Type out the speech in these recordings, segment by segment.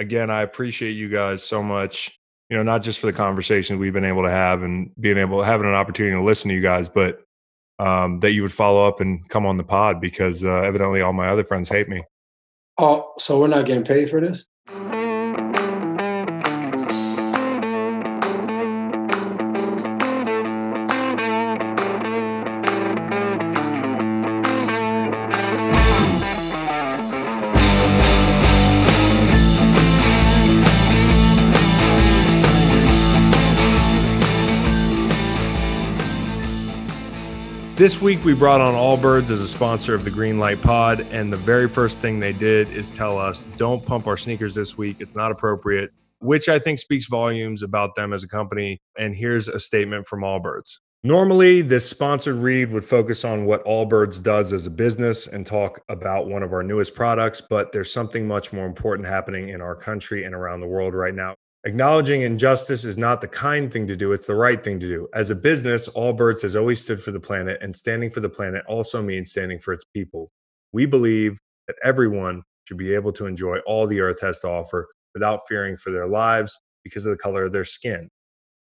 again, I appreciate you guys so much. You know, not just for the conversation we've been able to have and being able having an opportunity to listen to you guys, but um, that you would follow up and come on the pod because uh, evidently all my other friends hate me. Oh, so we're not getting paid for this? This week, we brought on Allbirds as a sponsor of the Greenlight Pod. And the very first thing they did is tell us don't pump our sneakers this week. It's not appropriate, which I think speaks volumes about them as a company. And here's a statement from Allbirds. Normally, this sponsored read would focus on what Allbirds does as a business and talk about one of our newest products, but there's something much more important happening in our country and around the world right now. Acknowledging injustice is not the kind thing to do, it's the right thing to do. As a business, Allbirds has always stood for the planet, and standing for the planet also means standing for its people. We believe that everyone should be able to enjoy all the earth has to offer without fearing for their lives because of the color of their skin.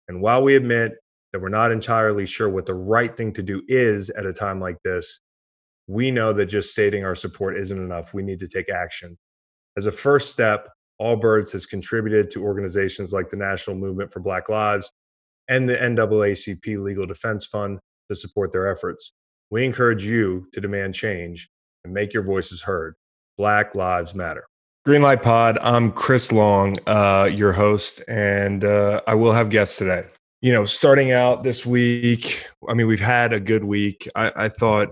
And while we admit that we're not entirely sure what the right thing to do is at a time like this, we know that just stating our support isn't enough. We need to take action. As a first step, Allbirds has contributed to organizations like the National Movement for Black Lives and the NAACP Legal Defense Fund to support their efforts. We encourage you to demand change and make your voices heard. Black Lives Matter. Greenlight Pod, I'm Chris Long, uh, your host, and uh, I will have guests today. You know, starting out this week, I mean, we've had a good week. I, I thought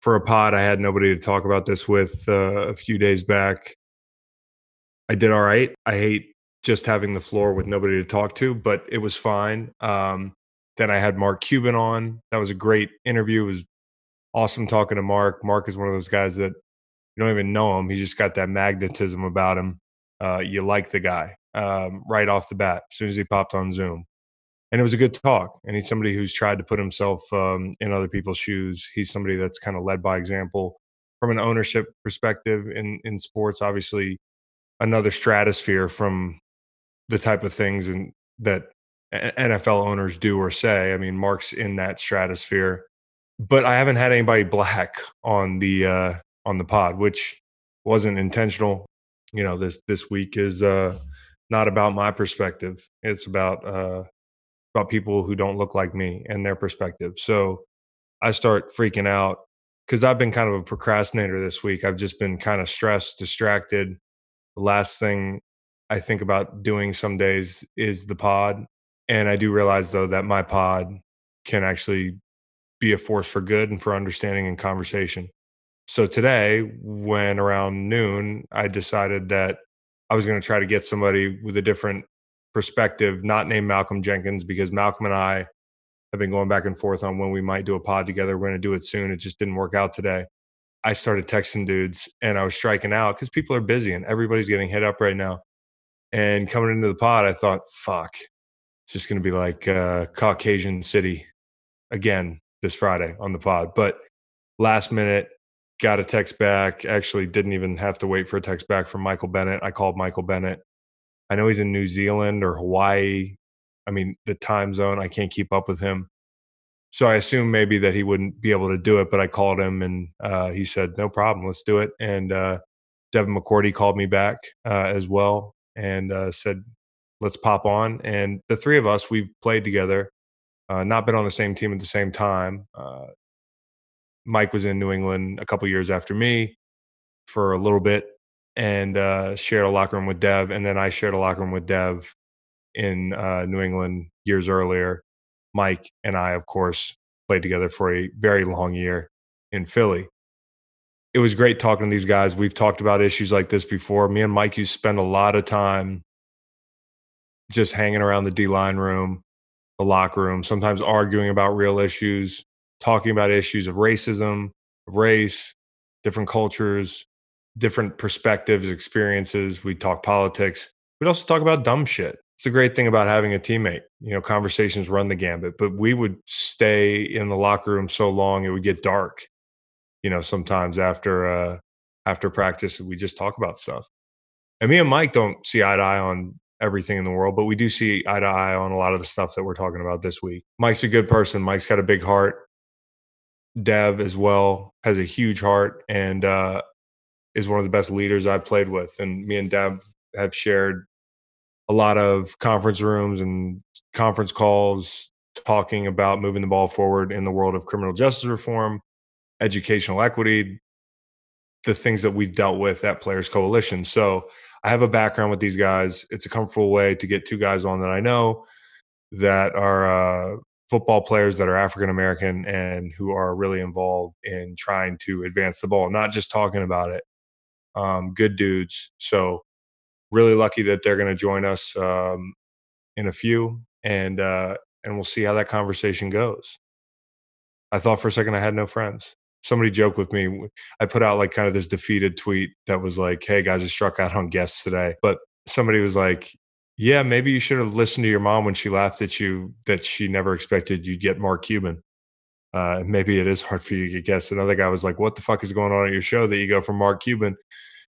for a pod, I had nobody to talk about this with uh, a few days back. I did all right. I hate just having the floor with nobody to talk to, but it was fine. Um, then I had Mark Cuban on. That was a great interview. It was awesome talking to Mark. Mark is one of those guys that you don't even know him. He's just got that magnetism about him. Uh, you like the guy um, right off the bat as soon as he popped on Zoom. And it was a good talk. And he's somebody who's tried to put himself um, in other people's shoes. He's somebody that's kind of led by example from an ownership perspective in in sports. Obviously, another stratosphere from the type of things and that NFL owners do or say. I mean, Mark's in that stratosphere, but I haven't had anybody black on the uh, on the pod, which wasn't intentional. You know, this this week is uh, not about my perspective. It's about uh, about people who don't look like me and their perspective. So I start freaking out because I've been kind of a procrastinator this week. I've just been kind of stressed, distracted, the last thing I think about doing some days is the pod. And I do realize though that my pod can actually be a force for good and for understanding and conversation. So today, when around noon, I decided that I was going to try to get somebody with a different perspective, not named Malcolm Jenkins, because Malcolm and I have been going back and forth on when we might do a pod together. We're going to do it soon. It just didn't work out today. I started texting dudes and I was striking out because people are busy and everybody's getting hit up right now. And coming into the pod, I thought, fuck, it's just going to be like uh, Caucasian City again this Friday on the pod. But last minute, got a text back. Actually, didn't even have to wait for a text back from Michael Bennett. I called Michael Bennett. I know he's in New Zealand or Hawaii. I mean, the time zone, I can't keep up with him so I assumed maybe that he wouldn't be able to do it, but I called him and uh, he said, "No problem, let's do it." And uh, Devin McCourty called me back uh, as well and uh, said, "Let's pop on." And the three of us, we've played together, uh, not been on the same team at the same time. Uh, Mike was in New England a couple years after me for a little bit and shared a locker room with Dev, and then I shared a locker room with Dev in New England years earlier Mike and I, of course, played together for a very long year in Philly. It was great talking to these guys. We've talked about issues like this before. Me and Mike used spend a lot of time just hanging around the D line room, the locker room, sometimes arguing about real issues, talking about issues of racism, of race, different cultures, different perspectives, experiences. We talk politics. We'd also talk about dumb shit it's a great thing about having a teammate. You know, conversations run the gambit, but we would stay in the locker room so long it would get dark. You know, sometimes after uh after practice we just talk about stuff. And me and Mike don't see eye to eye on everything in the world, but we do see eye to eye on a lot of the stuff that we're talking about this week. Mike's a good person. Mike's got a big heart. Dev as well has a huge heart and uh, is one of the best leaders I've played with. And me and Dev have shared a lot of conference rooms and conference calls talking about moving the ball forward in the world of criminal justice reform, educational equity, the things that we've dealt with at Players Coalition. So I have a background with these guys. It's a comfortable way to get two guys on that I know that are uh, football players that are African American and who are really involved in trying to advance the ball, not just talking about it. Um, good dudes. So really lucky that they're going to join us um, in a few, and uh, and we'll see how that conversation goes. I thought for a second I had no friends somebody joked with me. I put out like kind of this defeated tweet that was like, "Hey guys, I struck out on guests today," but somebody was like, "Yeah, maybe you should have listened to your mom when she laughed at you that she never expected you'd get Mark Cuban." Uh, maybe it is hard for you to get guests. Another guy was like, "What the fuck is going on at your show that you go from Mark Cuban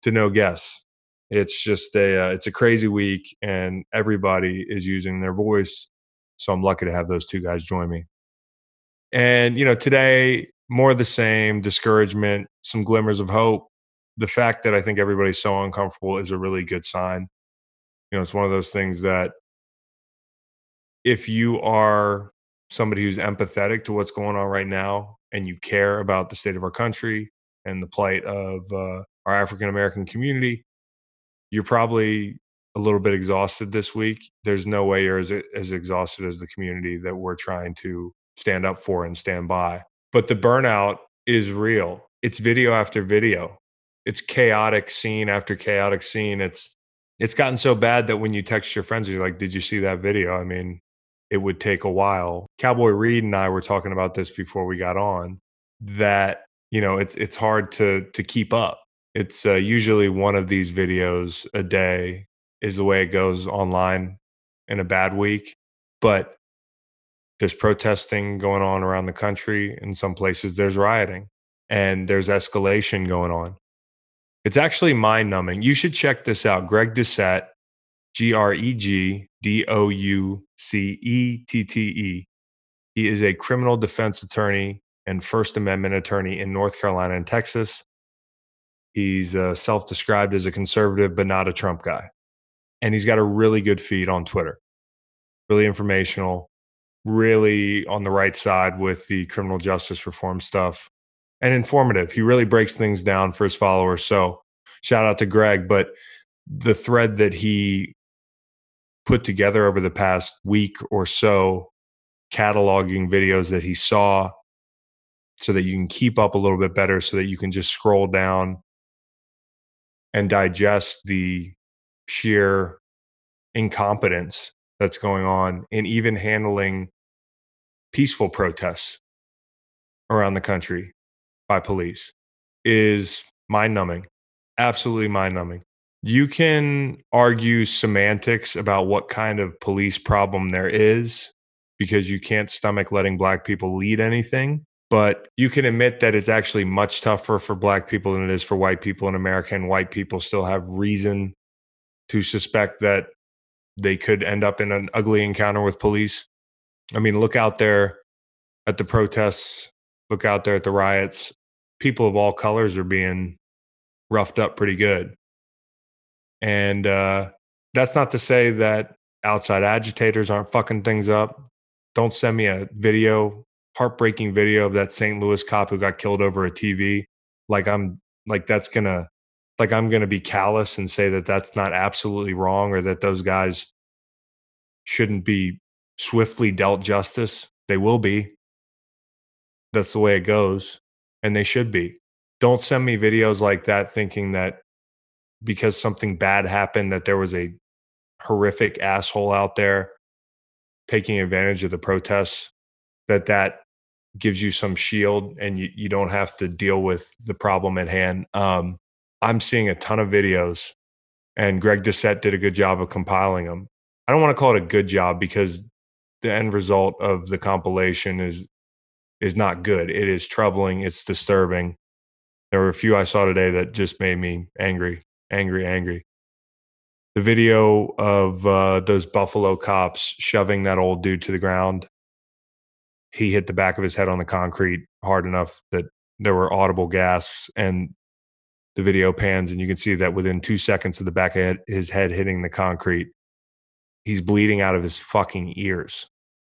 to no guests?" It's just a uh, it's a crazy week, and everybody is using their voice. So I'm lucky to have those two guys join me. And you know, today more of the same, discouragement, some glimmers of hope. The fact that I think everybody's so uncomfortable is a really good sign. You know, it's one of those things that if you are somebody who's empathetic to what's going on right now and you care about the state of our country and the plight of uh, our African American community, you're probably a little bit exhausted this week. There's no way you're as, as exhausted as the community that we're trying to stand up for and stand by but the burnout is real. It's video after video. It's chaotic scene after chaotic scene. It's it's gotten so bad that when you text your friends, you're like, "Did you see that video?" I mean, it would take a while. Cowboy Reed and I were talking about this before we got on. That you know, it's it's hard to to keep up. It's uh, usually one of these videos a day is the way it goes online in a bad week, but there's protesting going on around the country. In some places, there's rioting and there's escalation going on. It's actually mind numbing. You should check this out. Greg Doucette, G R E G D O U C E T T E. He is a criminal defense attorney and First Amendment attorney in North Carolina and Texas. He's uh, self described as a conservative, but not a Trump guy. And he's got a really good feed on Twitter, really informational really on the right side with the criminal justice reform stuff and informative. He really breaks things down for his followers. So shout out to Greg. But the thread that he put together over the past week or so, cataloging videos that he saw so that you can keep up a little bit better, so that you can just scroll down and digest the sheer incompetence that's going on and even handling peaceful protests around the country by police is mind numbing. Absolutely mind numbing. You can argue semantics about what kind of police problem there is because you can't stomach letting black people lead anything. But you can admit that it's actually much tougher for black people than it is for white people in America. And white people still have reason to suspect that they could end up in an ugly encounter with police. I mean, look out there at the protests, look out there at the riots. People of all colors are being roughed up pretty good. And uh, that's not to say that outside agitators aren't fucking things up. Don't send me a video, heartbreaking video of that St. Louis cop who got killed over a TV. Like I'm like that's gonna like I'm to be callous and say that that's not absolutely wrong or that those guys shouldn't be swiftly dealt justice. They will be. That's the way it goes. And they should be. Don't send me videos like that thinking that because something bad happened, that there was a horrific asshole out there taking advantage of the protests, that that gives you some shield and you, you don't have to deal with the problem at hand. Um, I'm seeing a ton of videos, and Greg Doucette did a good job of compiling them. I don't want to call it a good job because the end result of the compilation is is not good. It is troubling. It's disturbing. There were a few I saw today that just made me angry, angry, angry. the video of uh, those Buffalo cops shoving that old dude to the ground. He hit the back of his head on the concrete hard enough that there were audible gasps, and the video pans, and you can see that within two seconds of the back of his head hitting the concrete, he's bleeding out of his fucking ears.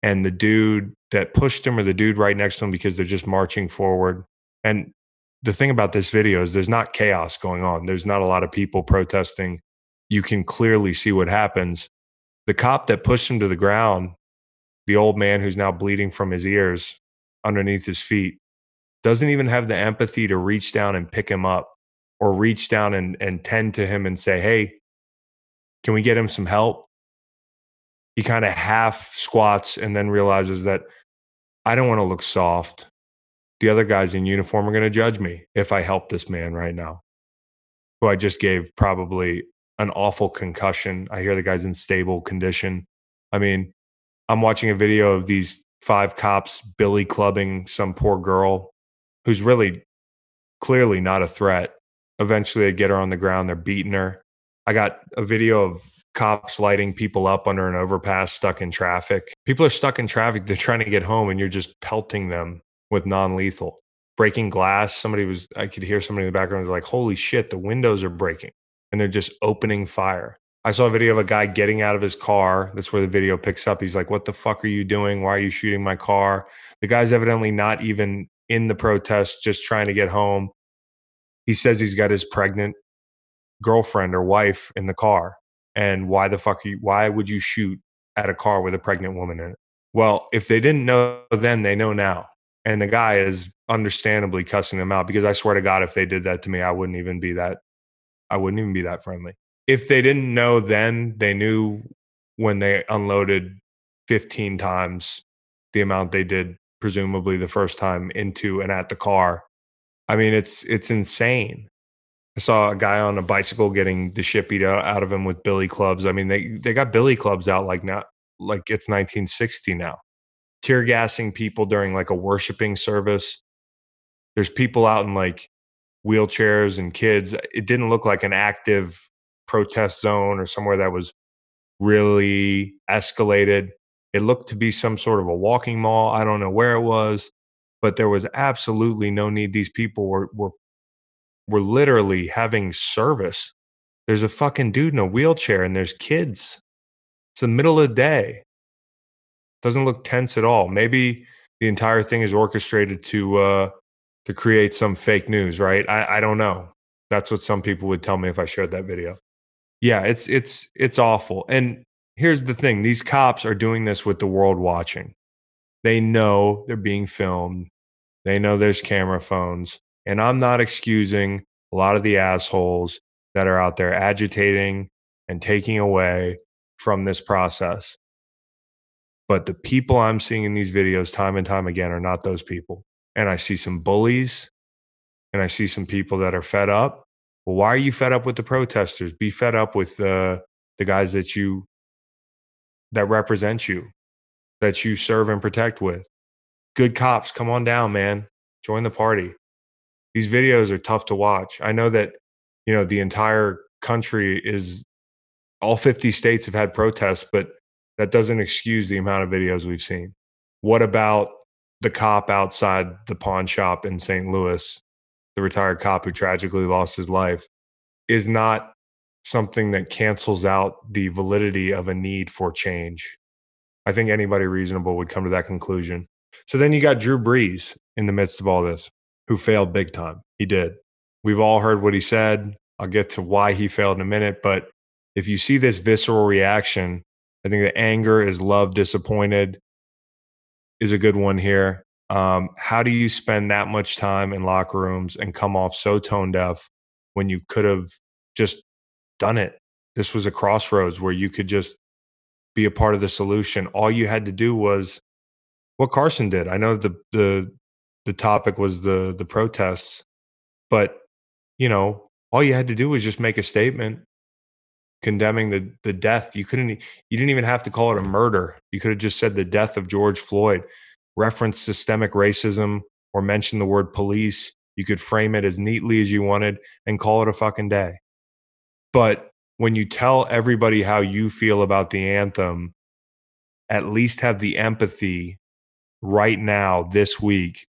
And the dude that pushed him, or the dude right next to him, because they're just marching forward. And the thing about this video is there's not chaos going on. There's not a lot of people protesting you can clearly see what happens. The cop that pushed him to the ground, the old man who's now bleeding from his ears underneath his feet, doesn't even have the empathy to reach down and pick him up or reach down and, and tend to him and say, Hey, can we get him some help? He kind of half squats and then realizes that I don't want to look soft. The other guys in uniform are going to judge me if I help this man right now, who I just gave probably an awful concussion. I hear the guy's in stable condition. I mean, I'm watching a video of these five cops billy clubbing some poor girl who's really clearly not a threat. Eventually, they get her on the ground, they're beating her. I got a video of cops lighting people up under an overpass stuck in traffic. People are stuck in traffic, they're trying to get home, and you're just pelting them with non lethal. Breaking glass. Somebody was, I could hear somebody in the background was like, holy shit, the windows are breaking and they're just opening fire. I saw a video of a guy getting out of his car. That's where the video picks up. He's like, What the fuck are you doing? Why are you shooting my car? The guy's evidently not even in the protest, just trying to get home. He says he's got his pregnant girlfriend or wife in the car. And why the fuck you, why would you shoot at a car with a pregnant woman in it? Well, if they didn't know then, they know now. And the guy is understandably cussing them out because I swear to God, if they did that to me, I wouldn't even be that I wouldn't even be that friendly. If they didn't know then, they knew when they unloaded 15 times the amount they did presumably the first time into and at the car. I mean, it's it's insane. I saw a guy on a bicycle getting the shit beat out of him with billy clubs. I mean, they they got billy clubs out like not like it's 1960 now. Tear gassing people during like a worshiping service. There's people out in like wheelchairs and kids. It didn't look like an active protest zone or somewhere that was really escalated. It looked to be some sort of a walking mall. I don't know where it was, but there was absolutely no need. These people were were were literally having service. There's a fucking dude in a wheelchair and there's kids. It's the middle of the day. Doesn't look tense at all. Maybe the entire thing is orchestrated to uh, to create some fake news, right? I, I don't know. That's what some people would tell me if I shared that video. Yeah, it's it's it's awful. And here's the thing: these cops are doing this with the world watching. They know they're being filmed. They know there's camera phones. And I'm not excusing a lot of the assholes that are out there agitating and taking away from this process. But the people I'm seeing in these videos time and time again are not those people and I see some bullies and I see some people that are fed up. Well, why are you fed up with the protesters? Be fed up with the the guys that you that represent you, that you serve and protect with. Good cops, come on down, man. Join the party. These videos are tough to watch. I know that, you know, the entire country is all 50 states have had protests, but that doesn't excuse the amount of videos we've seen. What about the cop outside the pawn shop in St. Louis, the retired cop who tragically lost his life, is not something that cancels out the validity of a need for change. I think anybody reasonable would come to that conclusion. So then you got Drew Brees in the midst of all this, who failed big time. He did. We've all heard what he said. I'll get to why he failed in a minute. But if you see this visceral reaction, I think the anger is love disappointed is a good one here. Um, how do you spend that much time in locker rooms and come off so tone deaf when you could have just done it? This was a crossroads where you could just be a part of the solution. All you had to do was what Carson did. I know the the the topic was the the protests, but you know, all you had to do was just make a statement condemning the the death. You couldn't you didn't even have to call it a murder. You could have just said the death of George Floyd, reference systemic racism or mention the word police. You could frame it as neatly as you wanted and call it a fucking day. But when you tell everybody how you feel about the anthem, at least have the empathy right now, this week,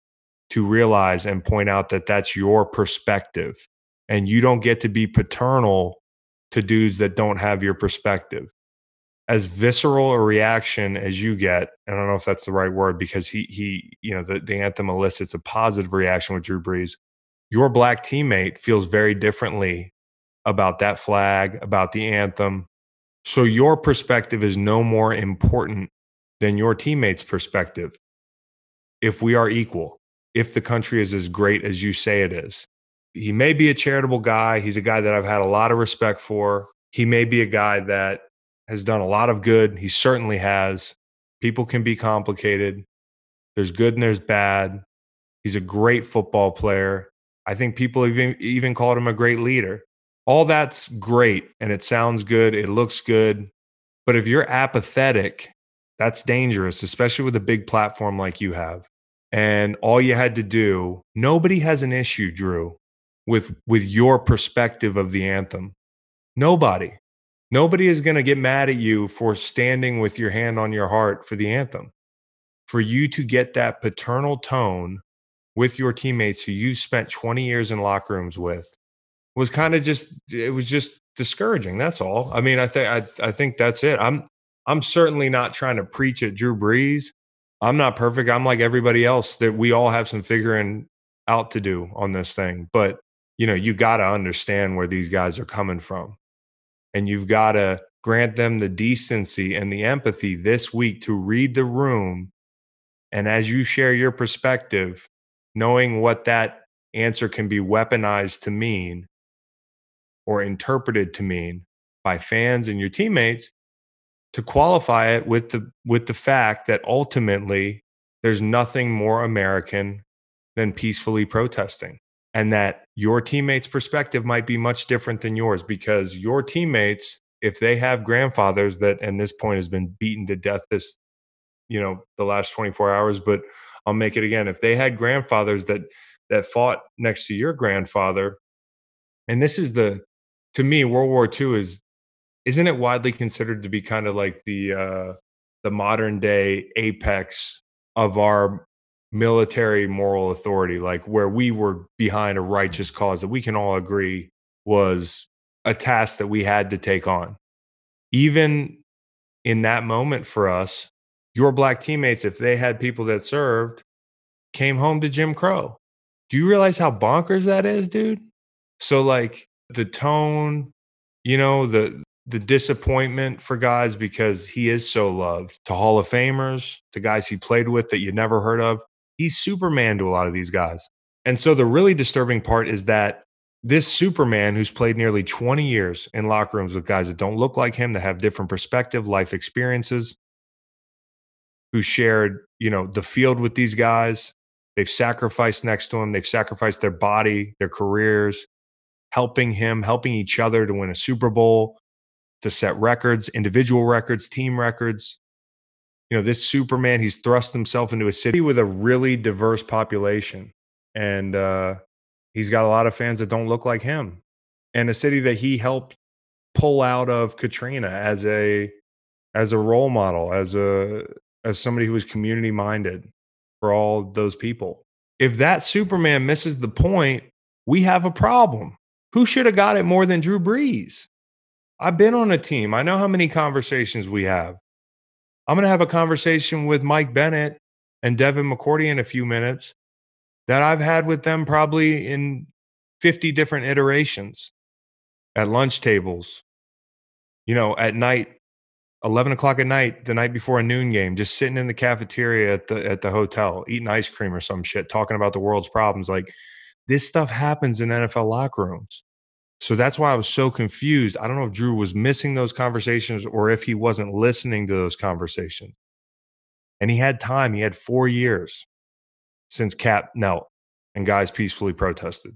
to realize and point out that that's your perspective. And you don't get to be paternal to dudes that don't have your perspective. As visceral a reaction as you get, I don't know if that's the right word because he he, you know, the, the anthem elicits a positive reaction with Drew Brees. Your black teammate feels very differently about that flag, about the anthem. So your perspective is no more important than your teammate's perspective if we are equal, if the country is as great as you say it is. He may be a charitable guy. He's a guy that I've had a lot of respect for. He may be a guy that has done a lot of good. He certainly has. People can be complicated. There's good and there's bad. He's a great football player. I think people even even called him a great leader. All that's great and it sounds good, it looks good. But if you're apathetic, that's dangerous, especially with a big platform like you have. And all you had to do, nobody has an issue, Drew, with with your perspective of the anthem. Nobody. Nobody is going to get mad at you for standing with your hand on your heart for the anthem. For you to get that paternal tone with your teammates who you spent 20 years in locker rooms with was kind of just it was just discouraging. That's all. I mean, I think I I think that's it. I'm I'm certainly not trying to preach at Drew Brees. I'm not perfect. I'm like everybody else that we all have some figuring out to do on this thing. But you know, you got to understand where these guys are coming from. And you've got to grant them the decency and the empathy this week to read the room. And as you share your perspective, knowing what that answer can be weaponized to mean or interpreted to mean by fans and your teammates, to qualify it with the with the fact that ultimately there's nothing more American than peacefully protesting and that your teammates' perspective might be much different than yours because your teammates, if they have grandfathers that, and this point has been beaten to death this, you know, the last 24 hours, but I'll make it again. If they had grandfathers that that fought next to your grandfather, and this is the, to me, World War II is, isn't it widely considered to be kind of like the uh, the modern day apex of our military moral authority, like where we were behind a righteous cause that we can all agree was a task that we had to take on. Even in that moment for us, your black teammates, if they had people that served, came home to Jim Crow. Do you realize how bonkers that is, dude? So like the tone, you know, the the disappointment for guys because he is so loved to Hall of Famers, to guys he played with that you never heard of he's Superman to a lot of these guys. And so the really disturbing part is that this Superman who's played nearly 20 years in locker rooms with guys that don't look like him, that have different perspective, life experiences, who shared, you know, the field with these guys. They've sacrificed next to him. They've sacrificed their body, their careers, helping him, helping each other to win a Super Bowl, to set records, individual records, team records you know, this Superman, he's thrust himself into a city with a really diverse population. And uh, he's got a lot of fans that don't look like him. And a city that he helped pull out of Katrina as a as a role model, as a as somebody who was community minded for all those people. If that Superman misses the point, we have a problem. Who should have got it more than Drew Brees? I've been on a team. I know how many conversations we have. I'm going to have a conversation with Mike Bennett and Devin McCourty in a few minutes that I've had with them probably in 50 different iterations at lunch tables, you know, at night, 11 o'clock at night, the night before a noon game, just sitting in the cafeteria at the, at the hotel, eating ice cream or some shit, talking about the world's problems. Like this stuff happens in NFL locker rooms. So that's why I was so confused. I don't know if Drew was missing those conversations or if he wasn't listening to those conversations. And he had time, he had four years since Cap knelt and guys peacefully protested.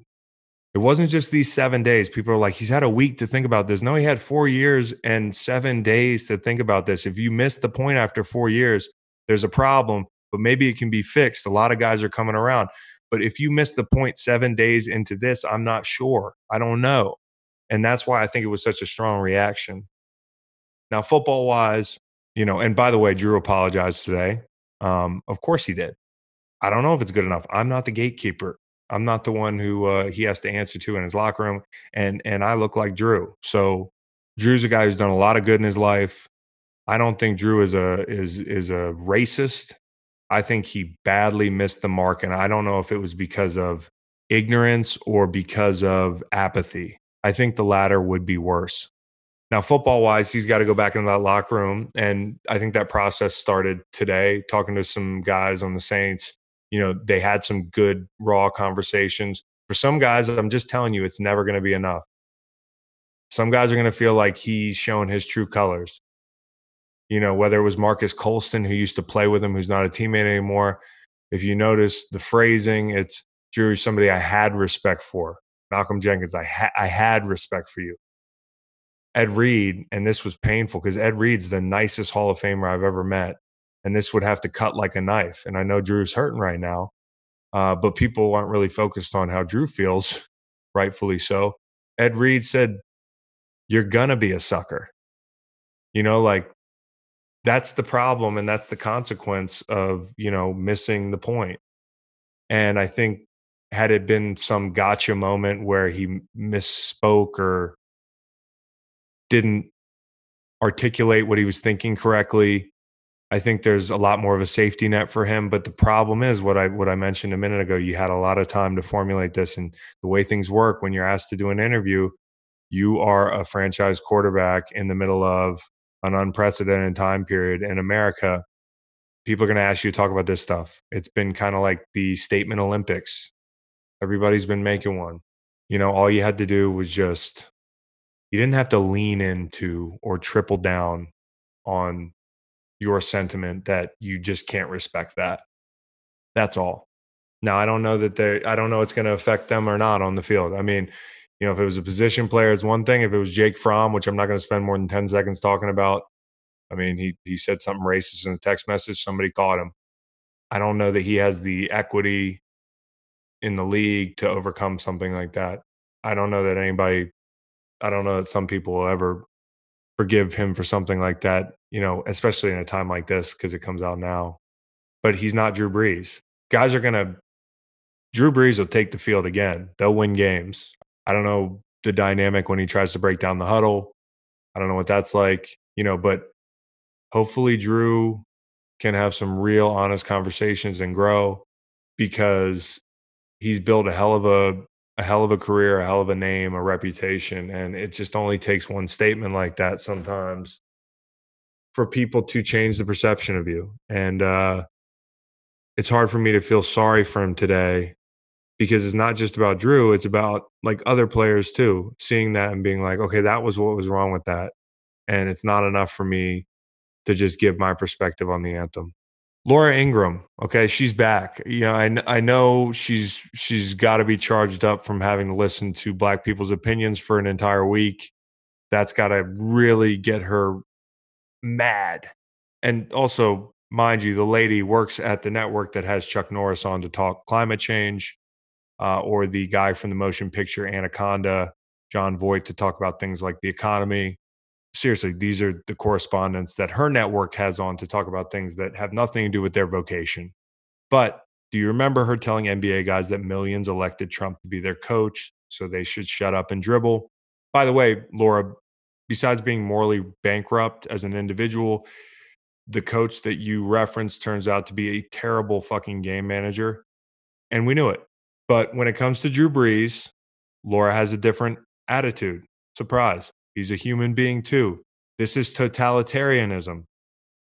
It wasn't just these seven days. People are like, he's had a week to think about this. No, he had four years and seven days to think about this. If you missed the point after four years, there's a problem, but maybe it can be fixed. A lot of guys are coming around. But if you miss the point seven days into this, I'm not sure. I don't know. And that's why I think it was such a strong reaction. Now, football wise, you know, and by the way, Drew apologized today. Um, of course he did. I don't know if it's good enough. I'm not the gatekeeper. I'm not the one who uh, he has to answer to in his locker room, and and I look like Drew. So Drew's a guy who's done a lot of good in his life. I don't think Drew is a is is a racist. I think he badly missed the mark, and I don't know if it was because of ignorance or because of apathy. I think the latter would be worse. Now, football wise, he's got to go back into that locker room. And I think that process started today, talking to some guys on the Saints. You know, they had some good, raw conversations. For some guys, I'm just telling you, it's never going to be enough. Some guys are going to feel like he's shown his true colors. You know, whether it was Marques Colston, who used to play with him, who's not a teammate anymore. If you notice the phrasing, it's Drew, somebody I had respect for. Malcolm Jenkins, I, ha- I had respect for you. Ed Reed, and this was painful because Ed Reed's the nicest Hall of Famer I've ever met. And this would have to cut like a knife. And I know Drew's hurting right now, uh, but people aren't really focused on how Drew feels, rightfully so. Ed Reed said, You're going to be a sucker. You know, like that's the problem and that's the consequence of, you know, missing the point. And I think had it been some gotcha moment where he misspoke or didn't articulate what he was thinking correctly, I think there's a lot more of a safety net for him. But the problem is what I what I mentioned a minute ago. You had a lot of time to formulate this, and the way things work when you're asked to do an interview, you are a franchise quarterback in the middle of an unprecedented time period in America. People are going to ask you to talk about this stuff. It's been kind of like the statement Olympics. Everybody's been making one. You know, all you had to do was just, you didn't have to lean into or triple down on your sentiment that you just can't respect that. That's all. Now, I don't know that they, I don't know it's going to affect them or not on the field. I mean, you know, if it was a position player, it's one thing. If it was Jake Fromm, which I'm not going to spend more than 10 seconds talking about, I mean, he, he said something racist in a text message. Somebody caught him. I don't know that he has the equity in the league to overcome something like that. I don't know that anybody, I don't know that some people will ever forgive him for something like that, you know, especially in a time like this because it comes out now. But he's not Drew Brees. Guys are going to, Drew Brees will take the field again. They'll win games. I don't know the dynamic when he tries to break down the huddle. I don't know what that's like, you know, but hopefully Drew can have some real honest conversations and grow because he's built a hell of a a hell of a career, a hell of a name, a reputation, and it just only takes one statement like that sometimes for people to change the perception of you. And uh, it's hard for me to feel sorry for him today because it's not just about Drew; it's about like other players too. Seeing that and being like, okay, that was what was wrong with that, and it's not enough for me to just give my perspective on the anthem. Laura Ingraham, okay, she's back. You know, I I know she's she's got to be charged up from having to listen to black people's opinions for an entire week. That's got to really get her mad. And also, mind you, the lady works at the network that has Chuck Norris on to talk climate change, uh, or the guy from the motion picture Anaconda, Jon Voight, to talk about things like the economy seriously, these are the correspondents that her network has on to talk about things that have nothing to do with their vocation. But do you remember her telling NBA guys that millions elected Trump to be their coach, so they should shut up and dribble? By the way, Laura, besides being morally bankrupt as an individual, the coach that you referenced turns out to be a terrible fucking game manager. And we knew it. But when it comes to Drew Brees, Laura has a different attitude. Surprise. He's a human being too. This is totalitarianism.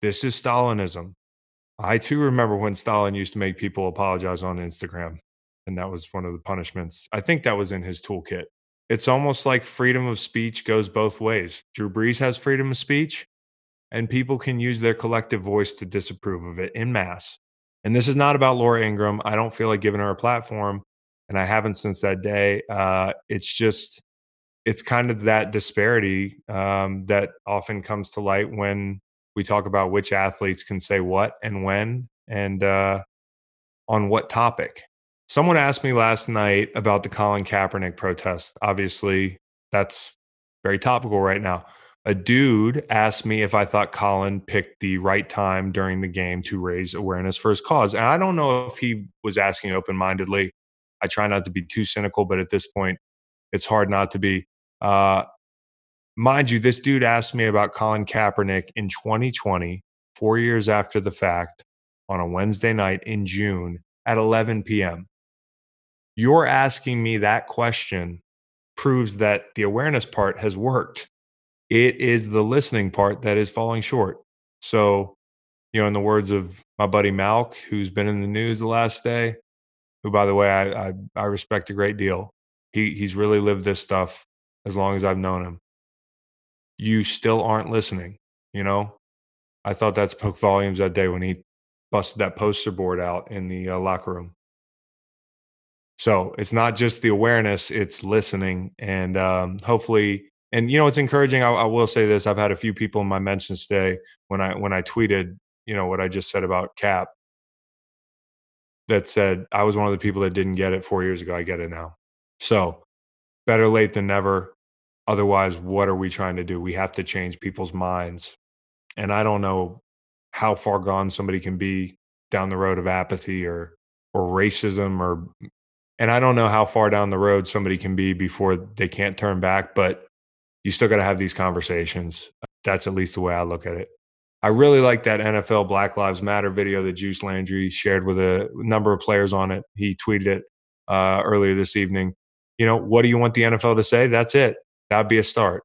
This is Stalinism. I too remember when Stalin used to make people apologize on Instagram, and that was one of the punishments. I think that was in his toolkit. It's almost like freedom of speech goes both ways. Drew Brees has freedom of speech, and people can use their collective voice to disapprove of it in mass. And this is not about Laura Ingraham. I don't feel like giving her a platform, and I haven't since that day. Uh, it's just it's kind of that disparity um, that often comes to light when we talk about which athletes can say what and when and uh, on what topic. Someone asked me last night about the Colin Kaepernick protest. Obviously, that's very topical right now. A dude asked me if I thought Colin picked the right time during the game to raise awareness for his cause. And I don't know if he was asking open mindedly. I try not to be too cynical, but at this point, it's hard not to be. Uh, mind you, this dude asked me about Colin Kaepernick in 2020, four years after the fact, on a Wednesday night in June at 11 p.m. You're asking me that question proves that the awareness part has worked. It is the listening part that is falling short. So, you know, in the words of my buddy Malk, who's been in the news the last day, who, by the way, I, I, I respect a great deal. He, he's really lived this stuff as long as I've known him. You still aren't listening, you know? I thought that spoke volumes that day when he busted that poster board out in the uh, locker room. So it's not just the awareness; it's listening, and um, hopefully, and you know, it's encouraging. I, I, will say this: I've had a few people in my mentions today when I when I tweeted, you know, what I just said about Cap, that said I was one of the people that didn't get it four years ago. I get it now. So better late than never. Otherwise, what are we trying to do? We have to change people's minds, and I don't know how far gone somebody can be down the road of apathy or or racism or and I don't know how far down the road somebody can be before they can't turn back, but you still got to have these conversations. That's at least the way I look at it. I really like that NFL Black Lives Matter video that Juice Landry shared with a number of players on it. He tweeted it uh, earlier this evening. You know, what do you want the NFL to say? That's it. That'd be a start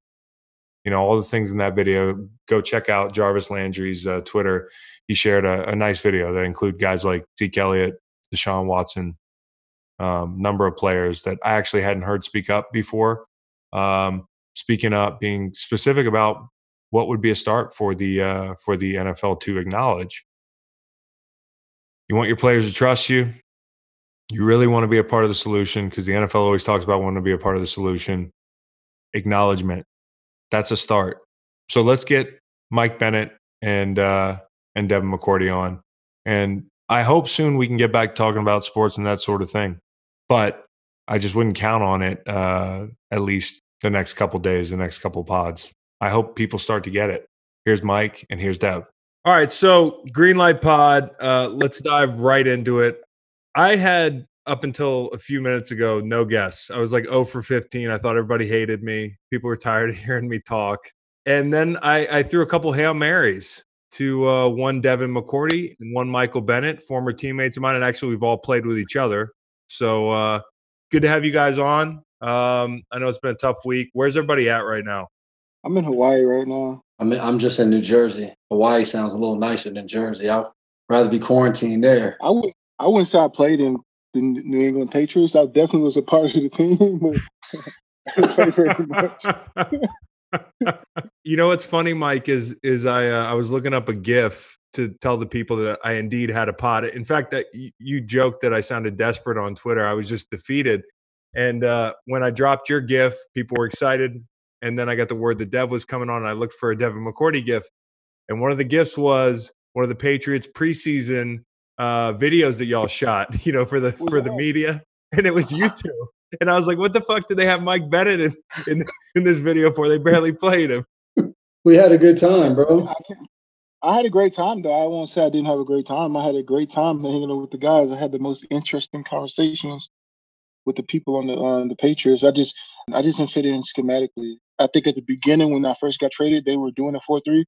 you know all the things in that video go check out jarvis landry's uh, twitter he shared a, a, nice video that include guys like zeke elliott deshaun watson um, number of players that i actually hadn't heard speak up before um, speaking up being specific about what would be a start for the uh, for the nfl to acknowledge you want your players to trust you you really want to be a part of the solution because the nfl always talks about wanting to be a part of the solution acknowledgement that's a start. So let's get Mike Bennett and uh, and Devin McCourty on, and I hope soon we can get back talking about sports and that sort of thing. But I just wouldn't count on it uh, at least the next couple days, the next couple pods. I hope people start to get it. Here's Mike and here's Dev. All right, so Greenlight Pod. Uh, let's dive right into it. I had up until a few minutes ago, no guess. I was like 0 for 15. I thought everybody hated me. People were tired of hearing me talk. And then I, I threw a couple Hail Marys to uh, one Devin McCourty and one Michael Bennett, former teammates of mine. And actually, we've all played with each other. So uh, good to have you guys on. Um, I know it's been a tough week. Where's everybody at right now? I'm in Hawaii right now. I'm in, I'm just in New Jersey. Hawaii sounds a little nicer than Jersey. I'd rather be quarantined there. I would I wouldn't say I played in the New England Patriots. I definitely was a part of the team. you know what's funny, Mike, is is I uh, I was looking up a GIF to tell the people that I indeed had a pot. In fact, that you joked that I sounded desperate on Twitter. I was just defeated. And uh, when I dropped your GIF, people were excited. And then I got the word the Dev was coming on. And I looked for a Devin McCourty gift. and one of the gifts was one of the Patriots preseason uh, videos that y'all shot, you know, for the for the media, and it was you two. And I was like, "What the fuck did they have Mike Bennett in in, in this video for? They barely played him." We had a good time, bro. I had a great time, though. I won't say I didn't have a great time. I had a great time hanging out with the guys. I had the most interesting conversations with the people on the on the Patriots. I just I just didn't fit in schematically. I think at the beginning when I first got traded, they were doing a four three,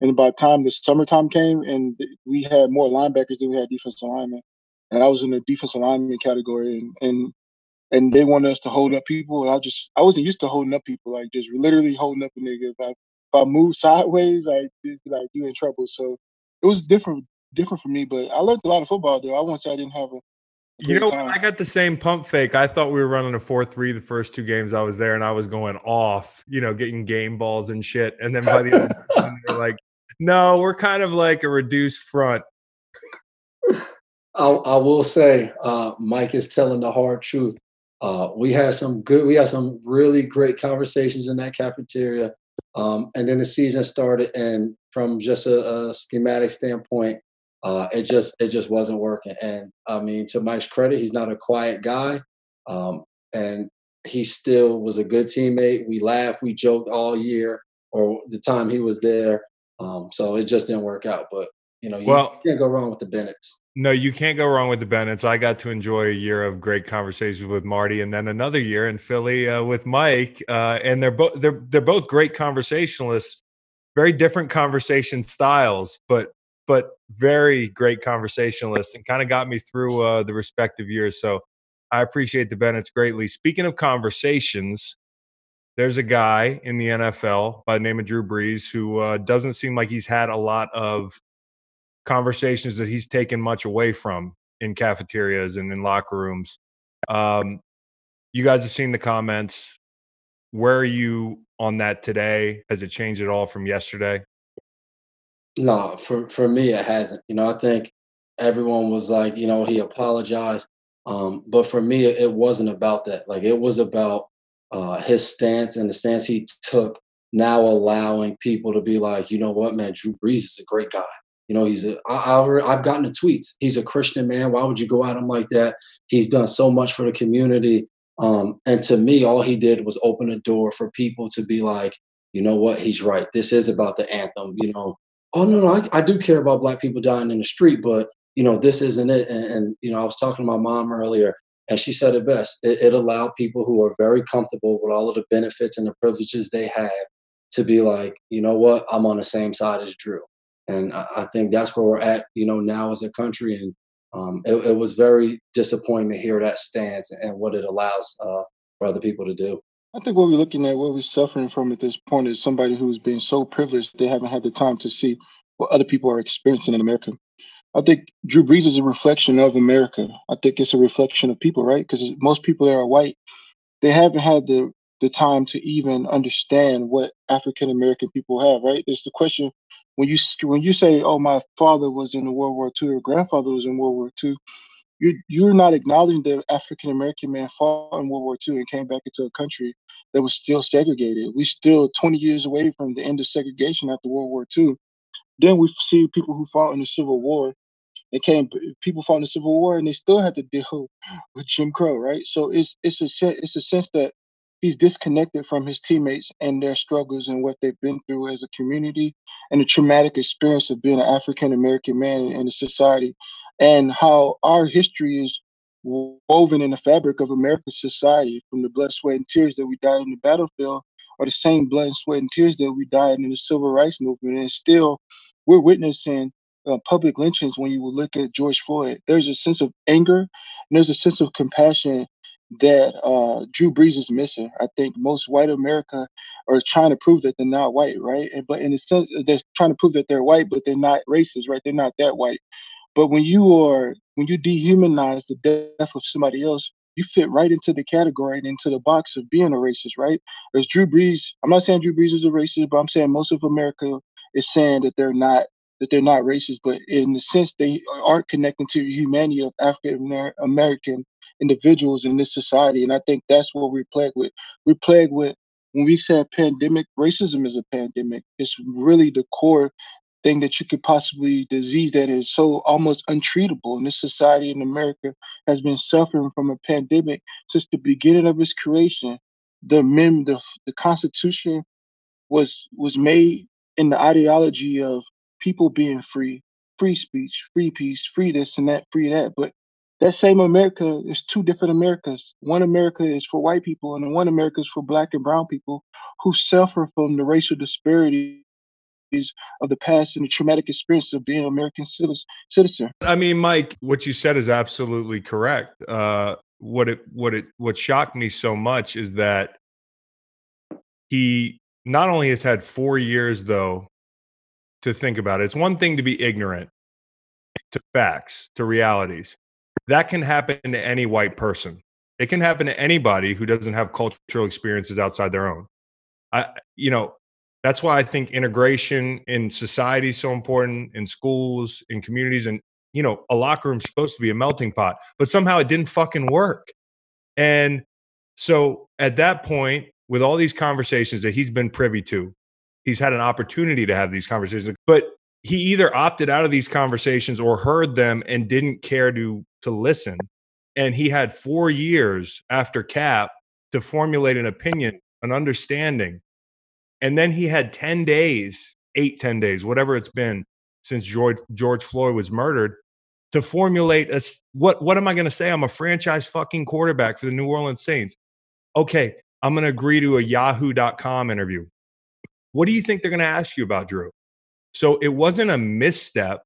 and by the time the summertime came and we had more linebackers than we had defensive linemen, and I was in the defensive lineman category, and and and they wanted us to hold up people. And I just I wasn't used to holding up people, like just literally holding up a nigga. If I if I move sideways, like like you in trouble. So it was different different for me, but I learned a lot of football though. I won't say I didn't have a you know, I got the same pump fake. I thought we were running a 4 3 the first two games I was there, and I was going off, you know, getting game balls and shit. And then by the end, they're like, no, we're kind of like a reduced front. I, I will say, uh, Mike is telling the hard truth. Uh, we had some good, we had some really great conversations in that cafeteria. Um, and then the season started, and from just a, a schematic standpoint, uh, it just it just wasn't working. And I mean, to Mike's credit, he's not a quiet guy. Um, and he still was a good teammate. We laughed, we joked all year or the time he was there. Um, so it just didn't work out. But you know, you Well- can't go wrong with the Bennetts. No, you can't go wrong with the Bennetts. I got to enjoy a year of great conversations with Marty, and then another year in Philly uh, with Mike. Uh, and they're both they're they're both great conversationalists. Very different conversation styles, but but very great conversationalists, and kind of got me through uh, the respective years. So I appreciate the Bennetts greatly. Speaking of conversations, there's a guy in the NFL by the name of Drew Brees who uh, doesn't seem like he's had a lot of conversations that he's taken much away from in cafeterias and in locker rooms. Um, you guys have seen the comments. Where are you on that today? Has it changed at all from yesterday? No, for for me it hasn't. You know, I think everyone was like, you know, he apologized. Um, but for me, it, wasn't about that. Like it was about uh, his stance and the stance he took. Now allowing people to be like, you know what, man, Drew Brees is a great guy. You know, he's a. I, I, I've gotten the tweets. He's a Christian man. Why would you go at him like that? He's done so much for the community. Um, and to me, all he did was open a door for people to be like, you know what, he's right. This is about the anthem. You know, oh no, no, I, I do care about black people dying in the street, but you know, this isn't it. And, and you know, I was talking to my mom earlier, and she said it best. It, it allowed people who are very comfortable with all of the benefits and the privileges they have to be like, you know what, I'm on the same side as Drew. And I, I think that's where we're at, you know, now as a country. And um, it, it was very disappointing to hear that stance and what it allows uh, for other people to do. I think what we're looking at, what we're suffering from at this point, is somebody who's been so privileged they haven't had the time to see what other people are experiencing in America. I think Drew Brees is a reflection of America. I think it's a reflection of people, right? Because most people that are white, they haven't had the the time to even understand what African American people have, right? It's the question when you when you say, "Oh, my father was in the World War II, or grandfather was in World War II," you you're not acknowledging that African American man fought in World War II and came back into a country that was still segregated. We still 20 years away from the end of segregation after World War II. Then we see people who fought in the Civil War. It came people fought in the Civil War and they still had to deal with Jim Crow, right? So it's it's a it's a sense that he's disconnected from his teammates and their struggles and what they've been through as a community and the traumatic experience of being an African American man in a society and how our history is woven in the fabric of American society from the blood, sweat, and tears that we died on the battlefield are the same blood, sweat, and tears that we died in the civil rights movement. And still, we're witnessing uh, public lynchings when you look at George Floyd. There's a sense of anger and there's a sense of compassion that uh, Drew Brees is missing. I think most white America are trying to prove that they're not white, right? And, but in a sense, they're trying to prove that they're white, but they're not racist, right? They're not that white. But when you are when you dehumanize the death of somebody else, you fit right into the category and into the box of being a racist, right? There's Drew Brees. I'm not saying Drew Brees is a racist, but I'm saying most of America is saying that they're not that they're not racist, but in the sense they aren't connecting to the humanity of African American individuals in this society. And I think that's what we're plagued with. We're plagued with when we say pandemic, racism is a pandemic. It's really the core thing that you could possibly disease that is so almost untreatable. And this society in America has been suffering from a pandemic since the beginning of its creation. The mem the the Constitution was was made in the ideology of people being free, free speech, free peace, free this and that, free that. But that same America is two different Americas. One America is for white people, and one America is for black and brown people who suffer from the racial disparities of the past and the traumatic experience of being an American citizen. I mean, Mike, what you said is absolutely correct. Uh, what it what it what shocked me so much is that he not only has had four years though to think about it. It's one thing to be ignorant to facts, to realities. That can happen to any white person. It can happen to anybody who doesn't have cultural experiences outside their own. I, you know, that's why I think integration in society is so important, in schools, in communities, and you know, a locker room's supposed to be a melting pot, but somehow it didn't fucking work. And so at that point, with all these conversations that he's been privy to, he's had an opportunity to have these conversations, but he either opted out of these conversations or heard them and didn't care to to listen. And he had four years after Kap to formulate an opinion, an understanding. And then he had 10 days, eight, 10 days, whatever it's been since George, George Floyd was murdered to formulate a, what, what am I going to say? I'm a franchise fucking quarterback for the New Orleans Saints. Okay, I'm going to agree to a yahoo.com interview. What do you think they're going to ask you about Drew? So it wasn't a misstep.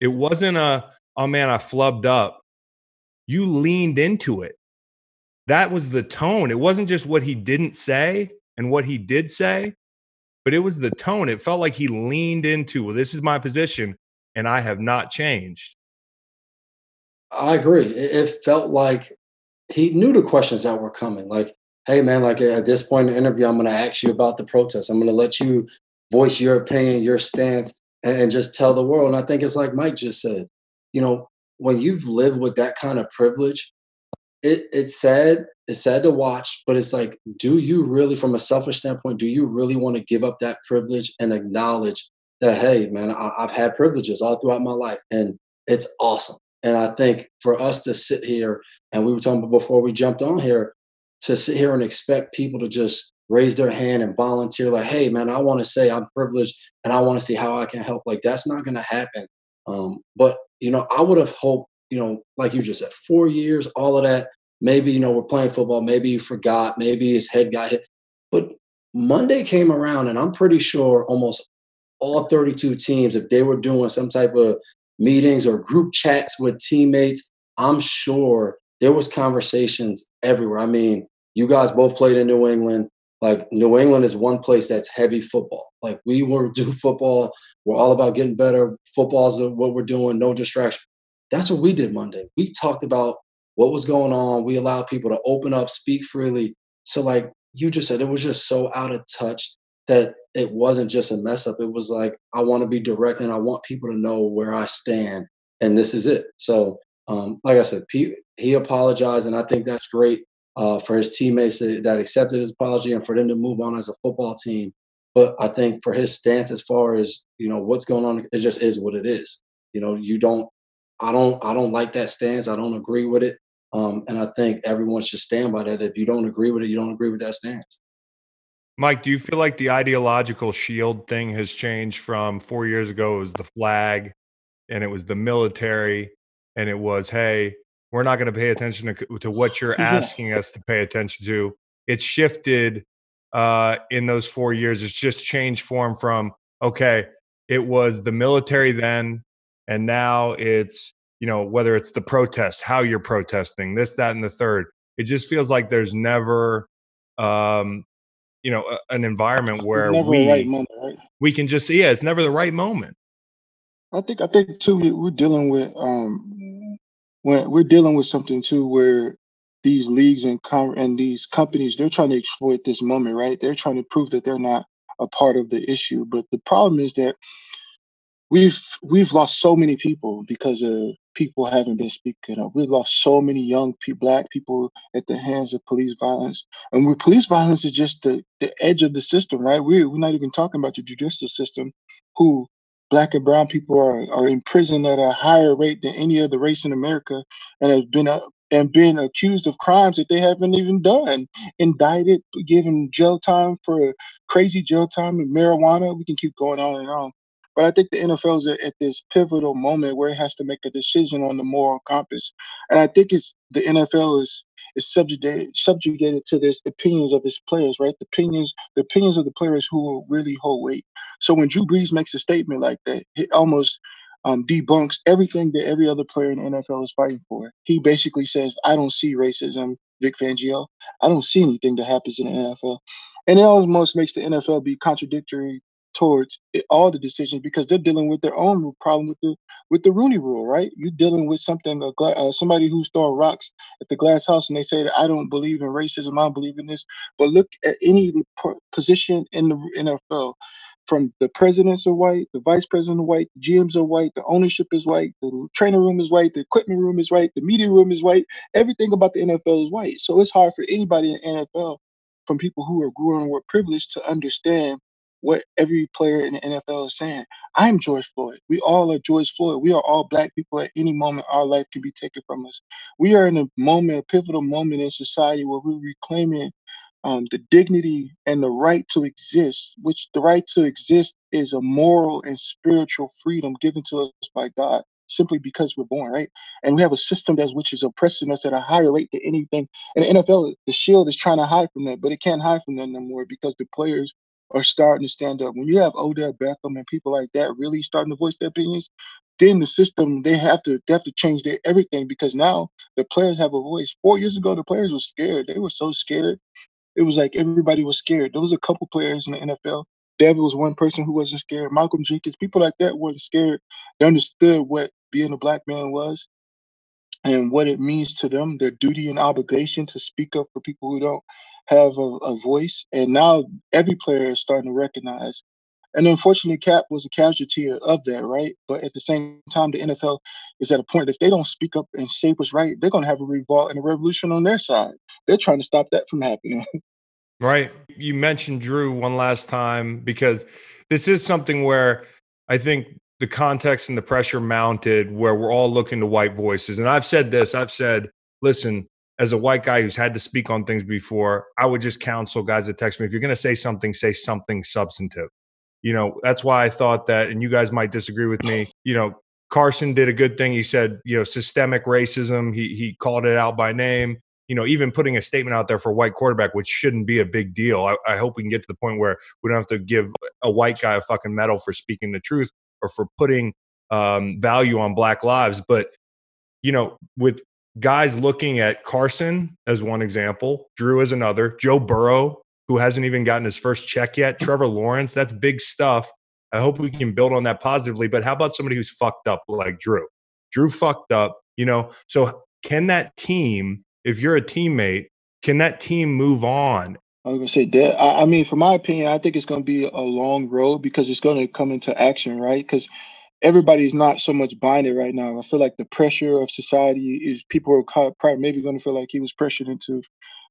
It wasn't a, oh man, I flubbed up. You leaned into it. That was the tone. It wasn't just what he didn't say and what he did say, but it was the tone. It felt like he leaned into, well, this is my position and I have not changed. I agree. It felt like he knew the questions that were coming. Like, hey, man, like at this point in the interview, I'm going to ask you about the protest. I'm going to let you voice your opinion, your stance, and just tell the world. And I think it's like Mike just said, you know, when you've lived with that kind of privilege, it it's sad. It's sad to watch, but it's like, do you really, from a selfish standpoint, do you really want to give up that privilege and acknowledge that, hey, man, I, I've had privileges all throughout my life, and it's awesome. And I think for us to sit here, and we were talking before we jumped on here, to sit here and expect people to just raise their hand and volunteer, like, hey, man, I want to say I'm privileged and I want to see how I can help. Like, that's not going to happen. Um, but, you know, I would have hoped, you know, like you just said, four years, all of that. Maybe, you know, we're playing football. Maybe you forgot. Maybe his head got hit. But Monday came around, and I'm pretty sure almost all 32 teams, if they were doing some type of meetings or group chats with teammates, I'm sure there was conversations everywhere. I mean, you guys both played in New England. Like New England is one place that's heavy football. Like we were do football. We're all about getting better. Football's what we're doing. No distraction. That's what we did Monday. We talked about what was going on. We allowed people to open up, speak freely. So like you just said, it was just so out of touch that it wasn't just a mess up. It was like I want to be direct and I want people to know where I stand, and this is it. So, um, like I said, he apologized, and I think that's great uh, for his teammates that accepted his apology and for them to move on as a football team. But I think for his stance, as far as you know, what's going on, it just is what it is. You know, you don't, I don't, I don't like that stance. I don't agree with it. Um, and I think everyone should stand by that. If you don't agree with it, you don't agree with that stance. Mike, do you feel like the ideological shield thing has changed from four years ago? It was the flag and it was the military, and it was, hey, we're not going to pay attention to, to what you're asking us to pay attention to. It's shifted uh, in those four years. It's just changed form from, okay, it was the military then, and now it's, you know, whether it's the protest, how you're protesting, this, that, and the third. It just feels like there's never um, you know a, an environment where we right moment, right? we can just yeah it's never the right moment i think i think too we're dealing with um when we're dealing with something too where these leagues and com- and these companies they're trying to exploit this moment right they're trying to prove that they're not a part of the issue but the problem is that we've we've lost so many people because of people haven't been speaking up. We've lost so many young black people at the hands of police violence. And police violence is just the, the edge of the system, right? We're, we're not even talking about the judicial system, who black and brown people are, are in prison at a higher rate than any other race in America and have been uh, and been accused of crimes that they haven't even done, indicted, given jail time for crazy jail time and marijuana. We can keep going on and on. But I think the NFL is at this pivotal moment where it has to make a decision on the moral compass. And I think it's the NFL is is subjugated subjugated to this opinions of its players, right? The opinions, the opinions of the players who will really hold weight. So when Drew Brees makes a statement like that, it almost um, debunks everything that every other player in the NFL is fighting for. He basically says, "I don't see racism, Vic Fangio. I don't see anything that happens in the NFL." And it almost makes the NFL be contradictory towards all the decisions because they're dealing with their own problem with the with the Rooney Rule, right? You're dealing with something, uh, somebody who's throwing rocks at the glass house, and they say that I don't believe in racism, I don't believe in this. But look at any position in the NFL. From the presidents are white, the vice president are white, the GMs are white, the ownership is white, the training room is white, the equipment room is white, the media room is white. Everything about the NFL is white. So it's hard for anybody in NFL, from people who are growing with privilege, to understand what every player in the NFL is saying. I'm George Floyd. We all are George Floyd. We are all black people. At any moment, our life can be taken from us. We are in a moment, a pivotal moment in society where we're reclaiming um, the dignity and the right to exist, which the right to exist is a moral and spiritual freedom given to us by God simply because we're born, right? And we have a system that's which is oppressing us at a higher rate than anything. And the NFL, the shield is trying to hide from that, but it can't hide from that no more because the players are starting to stand up. When you have Odell Beckham and people like that really starting to voice their opinions, then the system they have to they have to change their everything because now the players have a voice. Four years ago, the players were scared. They were so scared. It was like everybody was scared. There was a couple players in the NFL. David was one person who wasn't scared. Malcolm Jenkins, people like that weren't scared. They understood what being a black man was and what it means to them, their duty and obligation to speak up for people who don't have a, a voice. And now every player is starting to recognize. And unfortunately, Kap was a casualty of that, right? But at the same time, the NFL is at a point if they don't speak up and say what's right, they're going to have a revolt and a revolution on their side. They're trying to stop that from happening. right. You mentioned Drew one last time because this is something where I think the context and the pressure mounted where we're all looking to white voices. And I've said this, I've said, listen, as a white guy who's had to speak on things before, I would just counsel guys that text me if you're going to say something, say something substantive. You know, that's why I thought that, and you guys might disagree with me. You know, Carson did a good thing. He said, you know, systemic racism. He he called it out by name. You know, even putting a statement out there for white quarterback, which shouldn't be a big deal. I, I hope we can get to the point where we don't have to give a white guy a fucking medal for speaking the truth or for putting um, value on black lives. But you know, with guys looking at Carson as one example, Drew as another, Joe Burrow, who hasn't even gotten his first check yet, Trevor Lawrence, that's big stuff. I hope we can build on that positively. But how about somebody who's fucked up like Drew? Drew fucked up, you know. So can that team, if you're a teammate, can that team move on? I was gonna say that. I, I mean, for my opinion, I think it's gonna be a long road because it's gonna come into action, right? Because everybody's not so much buying it right now. I feel like the pressure of society is people are probably maybe going to feel like he was pressured into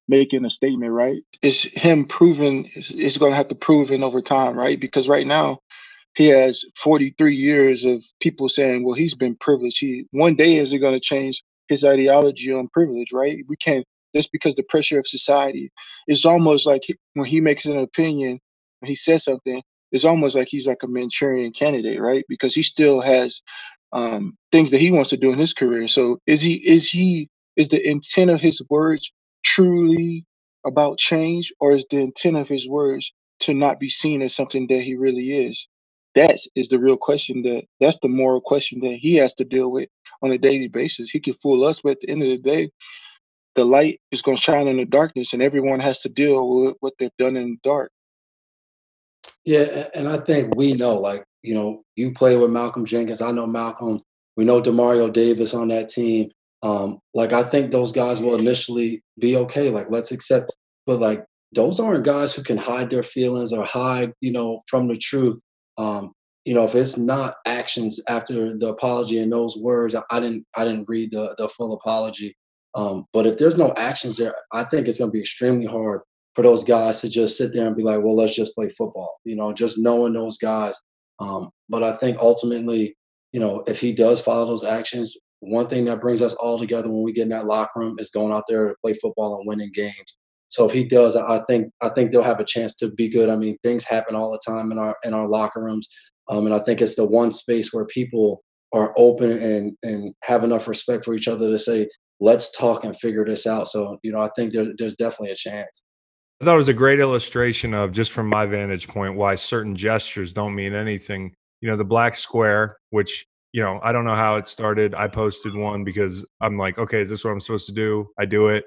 making a statement, right? It's him proving, it's, going to have to prove it over time, right? Because right now, he has 43 years of people saying, well, he's been privileged. He one day is it going to change his ideology on privilege, right? We can't just because the pressure of society. It's almost like he, when he makes an opinion, when he says something, it's almost like he's like a Manchurian candidate, right? Because he still has um, things that he wants to do in his career. So is he is he is the intent of his words truly about change, or is the intent of his words to not be seen as something that he really is? That is the real question. That that's the moral question that he has to deal with on a daily basis. He can fool us, but at the end of the day, the light is going to shine in the darkness, and everyone has to deal with what they've done in the dark. Yeah, and I think we know, like, you know, you play with Malcolm Jenkins. I know Malcolm. We know Demario Davis on that team. Um, like, I think those guys will initially be okay. Like, let's accept, but like, those aren't guys who can hide their feelings or hide, you know, from the truth. Um, you know, if it's not actions after the apology and those words, I, didn't, I didn't read the the full apology. Um, but if there's no actions there, I think it's going to be extremely hard for those guys to just sit there and be like, well, let's just play football, you know, just knowing those guys. Um, but I think ultimately, you know, if he does follow those actions, one thing that brings us all together when we get in that locker room is going out there to play football and winning games. So if he does, I think I think they'll have a chance to be good. I mean, things happen all the time in our in our locker rooms, um, and I think it's the one space where people are open and and have enough respect for each other to say, let's talk and figure this out. So you know, I think there, there's definitely a chance. I thought it was a great illustration of just from my vantage point why certain gestures don't mean anything. You know, the black square, which, you know, I don't know how it started. I posted one because I'm like, okay, is this what I'm supposed to do? I do it,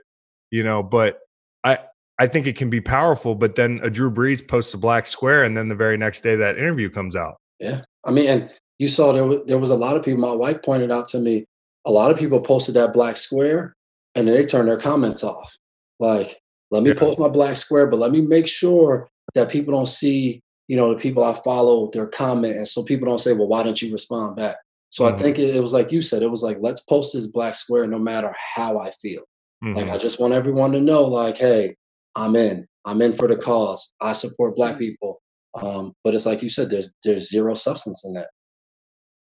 you know, but I I think it can be powerful, but then a Drew Brees posts a black square and then the very next day that interview comes out. Yeah. I mean, and you saw there was, there was a lot of people, my wife pointed out to me, a lot of people posted that black square and then they turned their comments off. Like, let me yeah. post my black square, but let me make sure that people don't see, you know, the people I follow, their comment. And so people don't say, well, why don't you respond back? So mm-hmm. I think it, it, was like you said, it was like, let's post this black square no matter how I feel. Mm-hmm. Like, I just want everyone to know, like, hey, I'm in. I'm in for the cause. I support black mm-hmm. people. Um, but it's like you said, there's there's zero substance in that.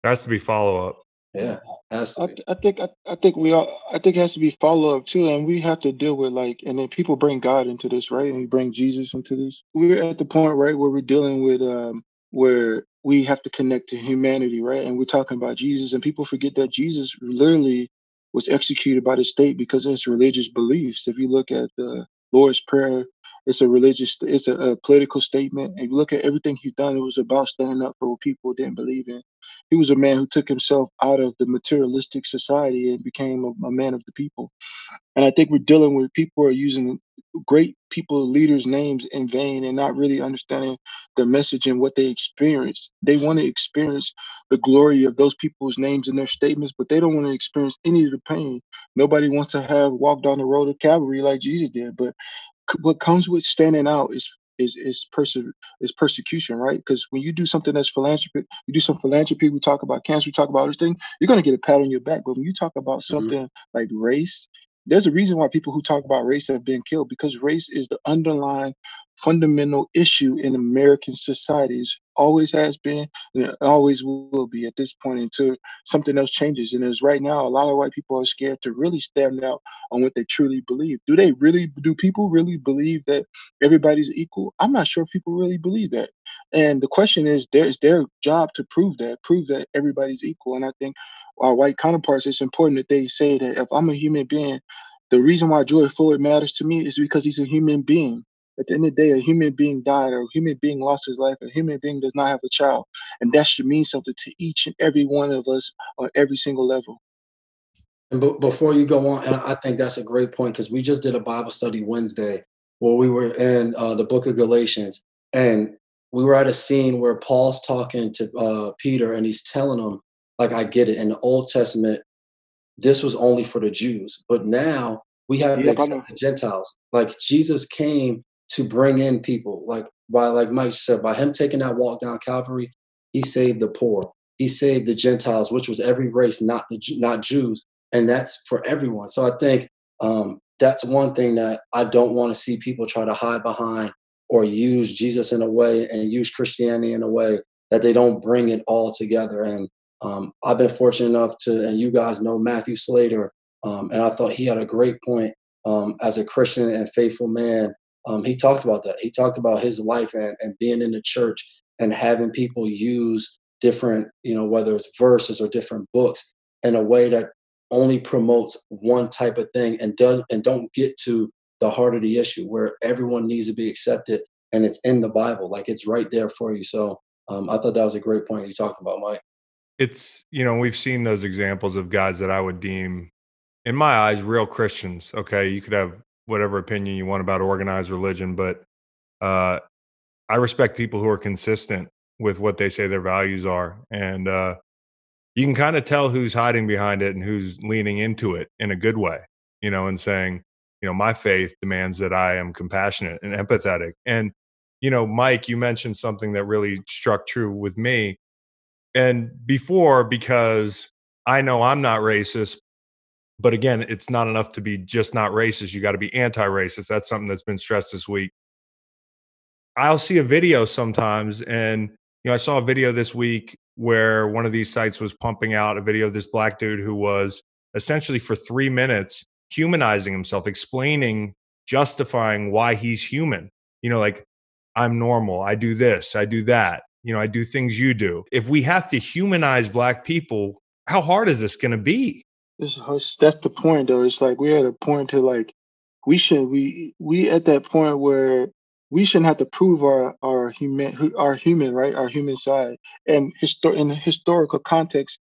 There has to be follow up. Yeah, I, I, think I, I, think we all I think it has to be follow up too, and we have to deal with like, and then people bring God into this, right? And we bring Jesus into this. We're at the point, right, where we're dealing with um where we have to connect to humanity, right? And we're talking about Jesus, and people forget that Jesus literally was executed by the state because of his religious beliefs. If you look at the Lord's Prayer, it's a religious, it's a, a political statement. If you look at everything he's done, it was about standing up for what people didn't believe in he was a man who took himself out of the materialistic society and became a, a man of the people. And I think we're dealing with people who are using great people, leaders' names in vain and not really understanding the message and what they experience. They want to experience the glory of those people's names and their statements, but they don't want to experience any of the pain. Nobody wants to have walked down the road of Calvary like Jesus did. But what comes with standing out is is is perse- is persecution, right? Because when you do something that's philanthropy, you do some philanthropy. We talk about cancer, we talk about other things. You're gonna get a pat on your back. But when you talk about mm-hmm. something mm-hmm. like race, there's a reason why people who talk about race have been killed because race is the underlying fundamental issue in American societies. Always has been, and always will be at this point until something else changes. And as right now, a lot of white people are scared to really stand out on what they truly believe. Do they really? Do people really believe that everybody's equal? I'm not sure if people really believe that. And the question is, there is their job to prove that, prove that everybody's equal. And I think our white counterparts, it's important that they say that if I'm a human being, the reason why George Floyd matters to me is because he's a human being. At the end of the day, a human being died, or a human being lost his life, a human being does not have a child. And that should mean something to each and every one of us on every single level. And b- before you go on, and I think that's a great point because we just did a Bible study Wednesday where we were in uh, the book of Galatians, and we were at a scene where Paul's talking to uh, Peter, and he's telling him, like, I get it. In the Old Testament, this was only for the Jews, but now we have to accept the Gentiles. Like Jesus came to bring in people. Like by like Mike said, by him taking that walk down Calvary, he saved the poor. He saved the Gentiles, which was every race, not the not Jews, and that's for everyone. So I think um, that's one thing that I don't want to see people try to hide behind or use Jesus in a way and use Christianity in a way that they don't bring it all together. And um, I've been fortunate enough to, and you guys know Matthew Slater, um, and I thought he had a great point um, as a Christian and faithful man um, he talked about that. He talked about his life and, and being in the church and having people use different, you know, whether it's verses or different books in a way that only promotes one type of thing and does and don't get to the heart of the issue where everyone needs to be accepted and it's in the Bible, like it's right there for you. So um, I thought that was a great point you talked about, Mike. It's you know we've seen those examples of guys that I would deem, in my eyes, real Christians. Okay, you could have whatever opinion you want about organized religion, but uh, I respect people who are consistent with what they say their values are, and uh, you can kind of tell who's hiding behind it and who's leaning into it in a good way, you know, and saying, you know, my faith demands that I am compassionate and empathetic. And you know, Mike, you mentioned something that really struck true with me. And before, because I know I'm not racist, but again, it's not enough to be just not racist. You got to be anti racist. That's something that's been stressed this week. I'll see a video sometimes, and you know, I saw a video this week where one of these sites was pumping out a video of this black dude who was essentially for three minutes humanizing himself, explaining, justifying why he's human. You know, like, I'm normal. I do this, I do that. You know, I do things you do. If we have to humanize black people, how hard is this going to be? That's the point, though. It's like we're at a point to like we should we we at that point where we shouldn't have to prove our our human our human right our human side and histor- in historical context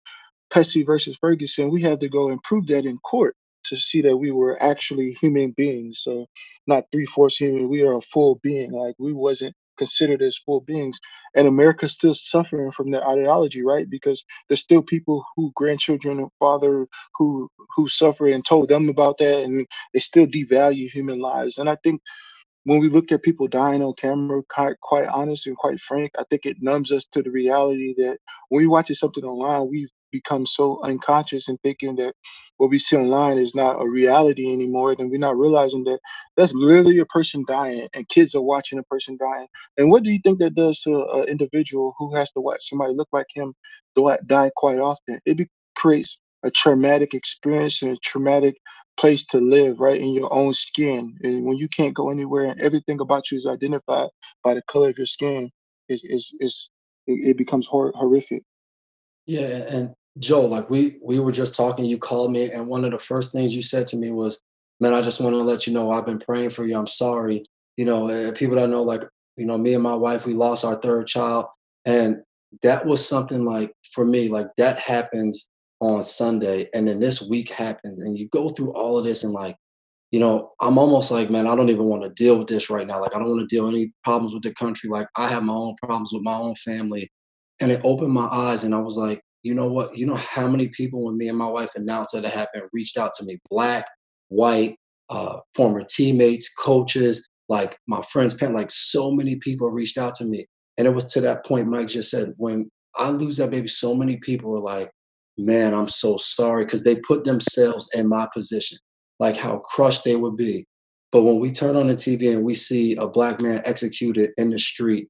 Plessy versus Ferguson we had to go and prove that in court to see that we were actually human beings so not three-fourths human we are a full being like we wasn't considered as full beings. And America's still suffering from that ideology, right? Because there's still people who grandchildren and father who who suffer and told them about that, and they still devalue human lives. And I think when we look at people dying on camera, quite, quite honest and quite frank, I think it numbs us to the reality that when we watch something online, we become so unconscious and thinking that what we see online is not a reality anymore, then we're not realizing that that's literally a person dying and kids are watching a person dying. And what do you think that does to an individual who has to watch somebody look like him die quite often? It be, creates a traumatic experience and a traumatic place to live, right, in your own skin. And when you can't go anywhere and everything about you is identified by the color of your skin, is is it becomes hor- horrific. Yeah, and Joe, like we we were just talking, you called me, and one of the first things you said to me was, "Man, I just want to let you know I've been praying for you. I'm sorry." You know, uh, people that know, like you know, me and my wife, we lost our third child, and that was something like for me, like that happens on Sunday, and then this week happens, and you go through all of this, and like, you know, I'm almost like, man, I don't even want to deal with this right now. Like, I don't want to deal any problems with the country. Like, I have my own problems with my own family, and it opened my eyes, and I was like, you know what? You know how many people, when me and my wife announced that it happened, reached out to me, black, white, uh, former teammates, coaches, like my friends, like so many people reached out to me. And it was to that point Mike just said, when I lose that baby, so many people were like, man, I'm so sorry because they put themselves in my position, like how crushed they would be. But when we turn on the TV and we see a black man executed in the street,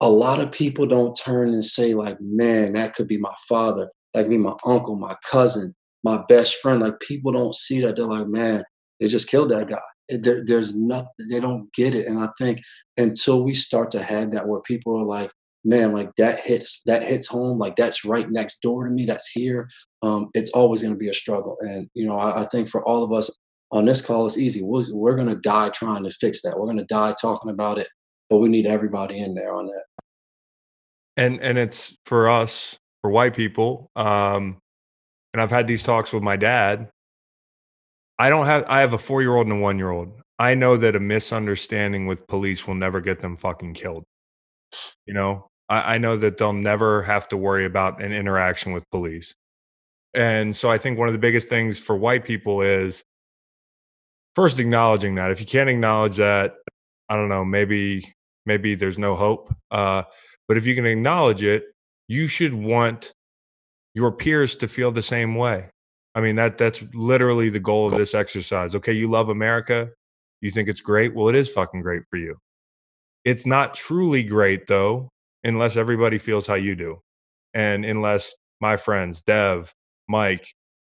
a lot of people don't turn and say, like, man, that could be my father, that could be my uncle, my cousin, my best friend. Like, people don't see that. They're like, man, they just killed that guy. There, there's nothing, they don't get it. And I think until we start to have that where people are like, man, like that hits that hits home, like that's right next door to me, that's here. Um, it's always going to be a struggle, and you know, I, I, think for all of us on this call, it's easy. we we are going to die trying to fix that. We're going to die talking about it, but we need everybody in there on that. And and it's for us, for white people, um, and I've had these talks with my dad. I don't have. I have a four year old and a one year old. I know that a misunderstanding with police will never get them fucking killed. You know, I, I know that they'll never have to worry about an interaction with police. And so I think one of the biggest things for white people is first acknowledging that. If you can't acknowledge that, I don't know, maybe maybe there's no hope. Uh, but if you can acknowledge it, you should want your peers to feel the same way. I mean that that's literally the goal of this exercise. Okay, you love America, you think it's great. Well, it is fucking great for you. It's not truly great though unless everybody feels how you do. And unless my friends, Dev, Mike,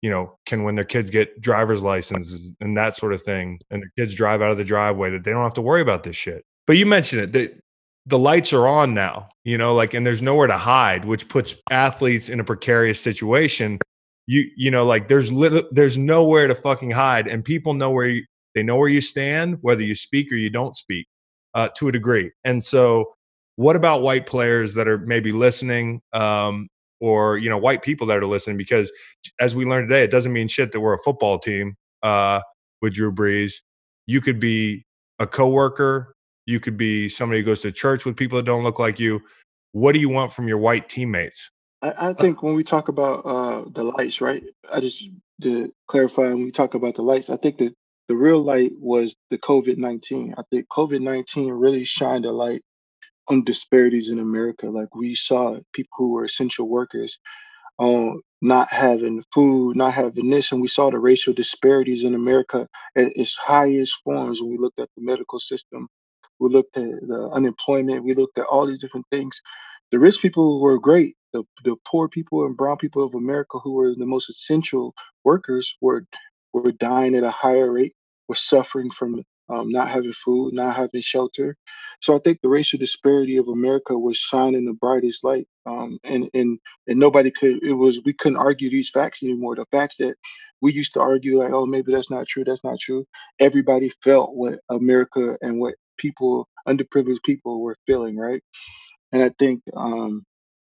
you know, can when their kids get driver's licenses and that sort of thing, and their kids drive out of the driveway, that they don't have to worry about this shit. But you mentioned it, the, the lights are on now, you know, like, and there's nowhere to hide, which puts athletes in a precarious situation. You, you know, like there's little, there's nowhere to fucking hide, and people know where you, they know where you stand, whether you speak or you don't speak, uh, to a degree. And so, what about white players that are maybe listening, um, or you know, white people that are listening? Because as we learned today, it doesn't mean shit that we're a football team uh, with Drew Brees. You could be a coworker. You could be somebody who goes to church with people that don't look like you. What do you want from your white teammates? I, I think when we talk about uh, the lights, right? I just to clarify when we talk about the lights, I think that the real light was the COVID nineteen. I think COVID nineteen really shined a light on disparities in America. Like we saw people who were essential workers um, not having food, not having this, and we saw the racial disparities in America at its highest forms when we looked at the medical system, we looked at the unemployment, we looked at all these different things. The rich people were great. The, the poor people and brown people of America who were the most essential workers were were dying at a higher rate, were suffering from um, not having food, not having shelter. So I think the racial disparity of America was shining the brightest light, um, and and and nobody could. It was we couldn't argue these facts anymore. The facts that we used to argue, like, oh, maybe that's not true. That's not true. Everybody felt what America and what people, underprivileged people, were feeling, right? And I think um,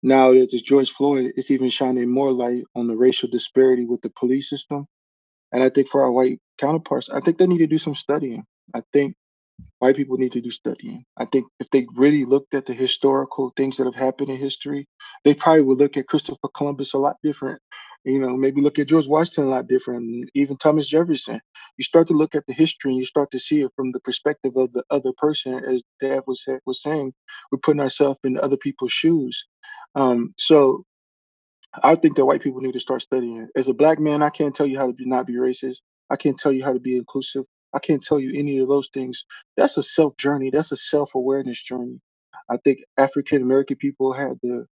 now that there's George Floyd, it's even shining more light on the racial disparity with the police system. And I think for our white counterparts, I think they need to do some studying. I think white people need to do studying. I think if they really looked at the historical things that have happened in history, they probably would look at Christopher Columbus a lot different. You know, maybe look at George Washington a lot different, even Thomas Jefferson. You start to look at the history and you start to see it from the perspective of the other person, as Dad was was saying. We're putting ourselves in other people's shoes. Um, so I think that white people need to start studying. As a black man, I can't tell you how to be, not be racist. I can't tell you how to be inclusive. I can't tell you any of those things. That's a self journey. That's a self awareness journey. I think African American people had to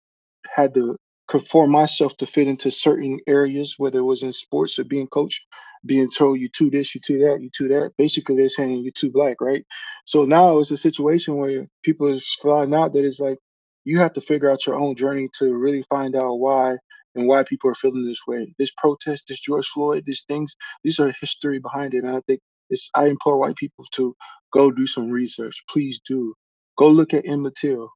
had to conform myself to fit into certain areas, whether it was in sports or being coached, being told you to this, you to that, you to that. Basically, they're saying you're too black, right? So now it's a situation where people are finding out that it's like you have to figure out your own journey to really find out why and why people are feeling this way. This protest, this George Floyd, these things, these are history behind it. And I think it's I implore white people to go do some research. Please do. Go look at Emmett Till.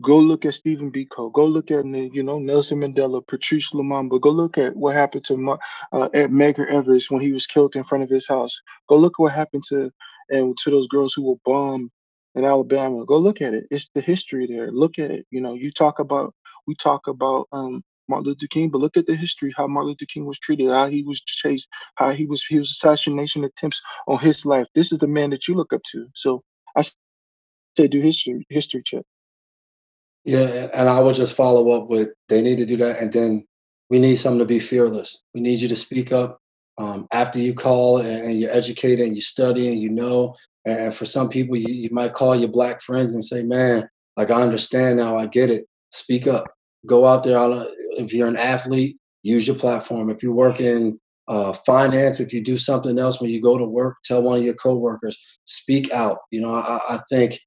Go look at Stephen Biko. Go look at you know Nelson Mandela, Patrice Lumumba. Go look at what happened to uh, at Medgar Evers when he was killed in front of his house. Go look at what happened to and to those girls who were bombed in Alabama. Go look at it. It's the history there. Look at it. You know, you talk about we talk about um, Martin Luther King, but look at the history how Martin Luther King was treated, how he was chased, how he was was assassination attempts on his life. This is the man that you look up to. So I say do history history check. Yeah, and I would just follow up with they need to do that, and then we need someone to be fearless. We need you to speak up um, after you call and, and you're educated and you study and you know and for some people, you, you might call your black friends and say, man, like I understand now, I get it. Speak up. Go out there. If you're an athlete, use your platform. If you work in uh, finance, if you do something else when you go to work, tell one of your coworkers, speak out. You know, I, I think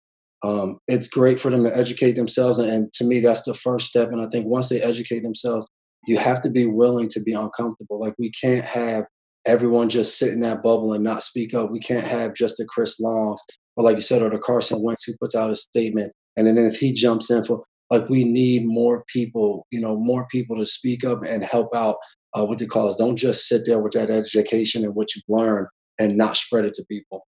um, it's great for them to educate themselves. And, and to me, that's the first step. And I think once they educate themselves, you have to be willing to be uncomfortable. Like we can't have everyone just sit in that bubble and not speak up. We can't have just a Chris Longs, or like you said, or the Carson Wentz who puts out a statement, and then if he jumps in for like we need more people, you know, more people to speak up and help out uh, with the cause. Don't just sit there with that education and what you've learned and not spread it to people.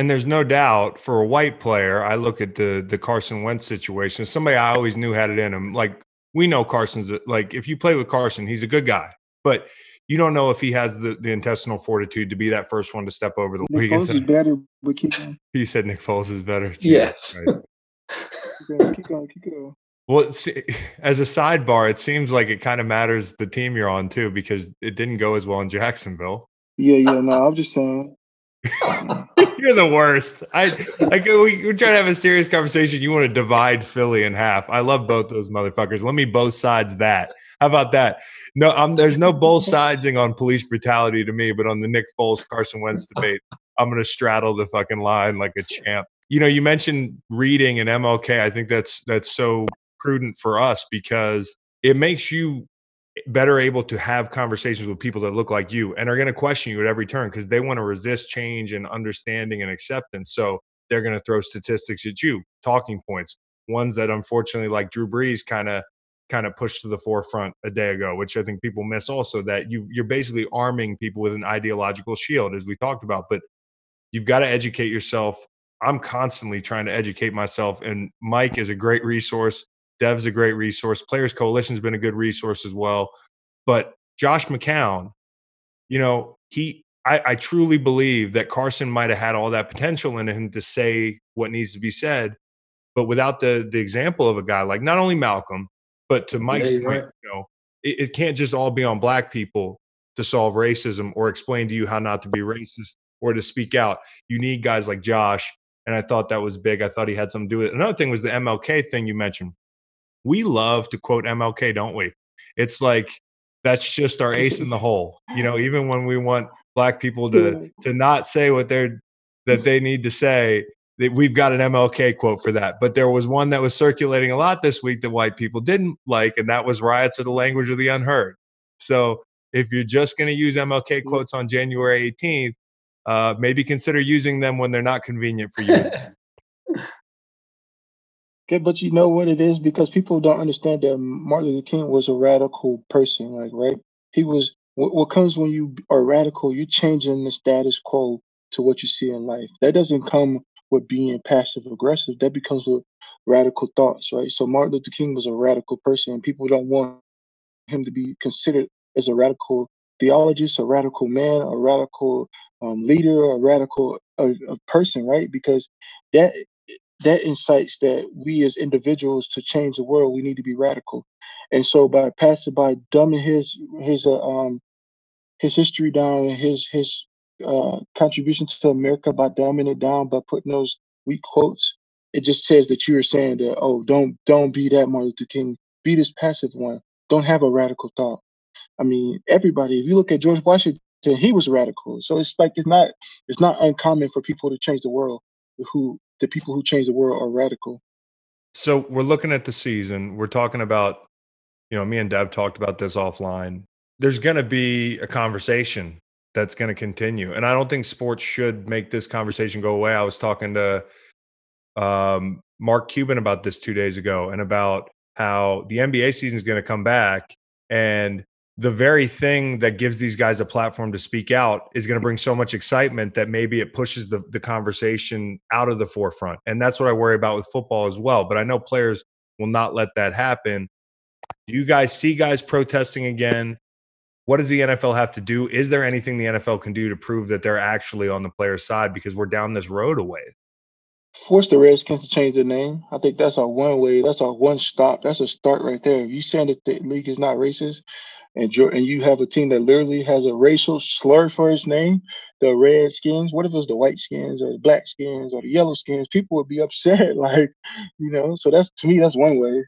And there's no doubt for a white player, I look at the the Carson Wentz situation. Somebody I always knew had it in him. Like we know Carson's like if you play with Carson, he's a good guy. But you don't know if he has the, the intestinal fortitude to be that first one to step over the Nick Foles is better, but keep going. He said Nick Foles is better. Too. Yes. Right. keep, going, keep going, keep going. Well, as a sidebar, it seems like it kind of matters the team you're on too, because it didn't go as well in Jacksonville. Yeah, yeah. No, I'm just saying. You're the worst. I like we, we're trying to have a serious conversation. You want to divide Philly in half. I love both those motherfuckers. Let me both sides that. How about that? No, um, there's no both sidesing on police brutality to me, but on the Nick Foles Carson Wentz debate, I'm gonna straddle the fucking line like a champ. You know, you mentioned reading and MLK. I think that's that's so prudent for us because it makes you better able to have conversations with people that look like you and are going to question you at every turn because they want to resist change and understanding and acceptance. So they're going to throw statistics at you, talking points, ones that unfortunately, like Drew Brees, kind of kind of pushed to the forefront a day ago, which I think people miss also that you you're basically arming people with an ideological shield, as we talked about. But you've got to educate yourself. I'm constantly trying to educate myself, and Mike is a great resource. Dev's a great resource. Players Coalition has been a good resource as well. But Josh McCown, you know, he I, I truly believe that Carson might have had all that potential in him to say what needs to be said, but without the the example of a guy like not only Malcolm, but to Mike's yeah, point, right. you know, it, it can't just all be on black people to solve racism or explain to you how not to be racist or to speak out. You need guys like Josh. And I thought that was big. I thought he had something to do with it. Another thing was the MLK thing you mentioned we love to quote MLK, don't we? It's like that's just our ace in the hole. You know, even when we want black people to to not say what they're that they need to say, that we've got an MLK quote for that. But there was one that was circulating a lot this week that white people didn't like, and that was riots are the language of the unheard. So if you're just going to use MLK quotes on January 18th, uh, maybe consider using them when they're not convenient for you. Okay, but you know what it is because people don't understand that Martin Luther King was a radical person, like right. He was what, what comes when you are radical. You're changing the status quo to what you see in life. That doesn't come with being passive aggressive. That becomes with radical thoughts, right? So Martin Luther King was a radical person, and people don't want him to be considered as a radical theologist, a radical man, a radical um, leader, a radical a, a person, right? Because that that incites that we as individuals to change the world, we need to be radical. And so by passing by dumbing his his uh, um his history down and his his uh, contribution to America by dumbing it down by putting those weak quotes, it just says that you are saying that oh don't don't be that Martin Luther King, be this passive one. Don't have a radical thought. I mean, everybody. If you look at George Washington, he was radical. So it's like it's not it's not uncommon for people to change the world. Who the people who change the world are radical. So we're looking at the season. We're talking about, you know, me and Dev talked about this offline. There's going to be a conversation that's going to continue, and I don't think sports should make this conversation go away. I was talking to um, Mark Cuban about this two days ago, and about how the NBA season is going to come back, and the very thing that gives these guys a platform to speak out is going to bring so much excitement that maybe it pushes the, the conversation out of the forefront. And that's what I worry about with football as well. But I know players will not let that happen. Do you guys see guys protesting again? What does the NFL have to do? Is there anything the NFL can do to prove that they're actually on the player's side because we're down this road away? Force the Redskins to change their name. I think that's our one way. That's our one stop. That's a start right there. If you saying that the league is not racist, and and you have a team that literally has a racial slur for its name, the Redskins. What if it was the white skins or the black skins or the yellow skins? People would be upset, like you know. So that's to me, that's one way.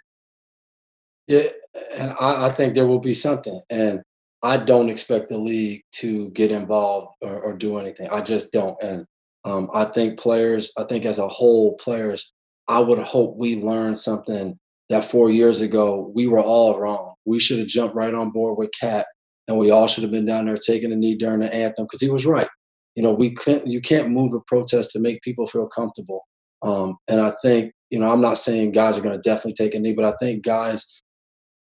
Yeah, and I, I think there will be something, and I don't expect the league to get involved or, or do anything. I just don't, and um, I think players. I think as a whole, players. I would hope we learn something that four years ago we were all wrong. We should have jumped right on board with Kap, and we all should have been down there taking a knee during the anthem because he was right. You know, we can't you can't move a protest to make people feel comfortable. Um, and I think you know I'm not saying guys are going to definitely take a knee, but I think guys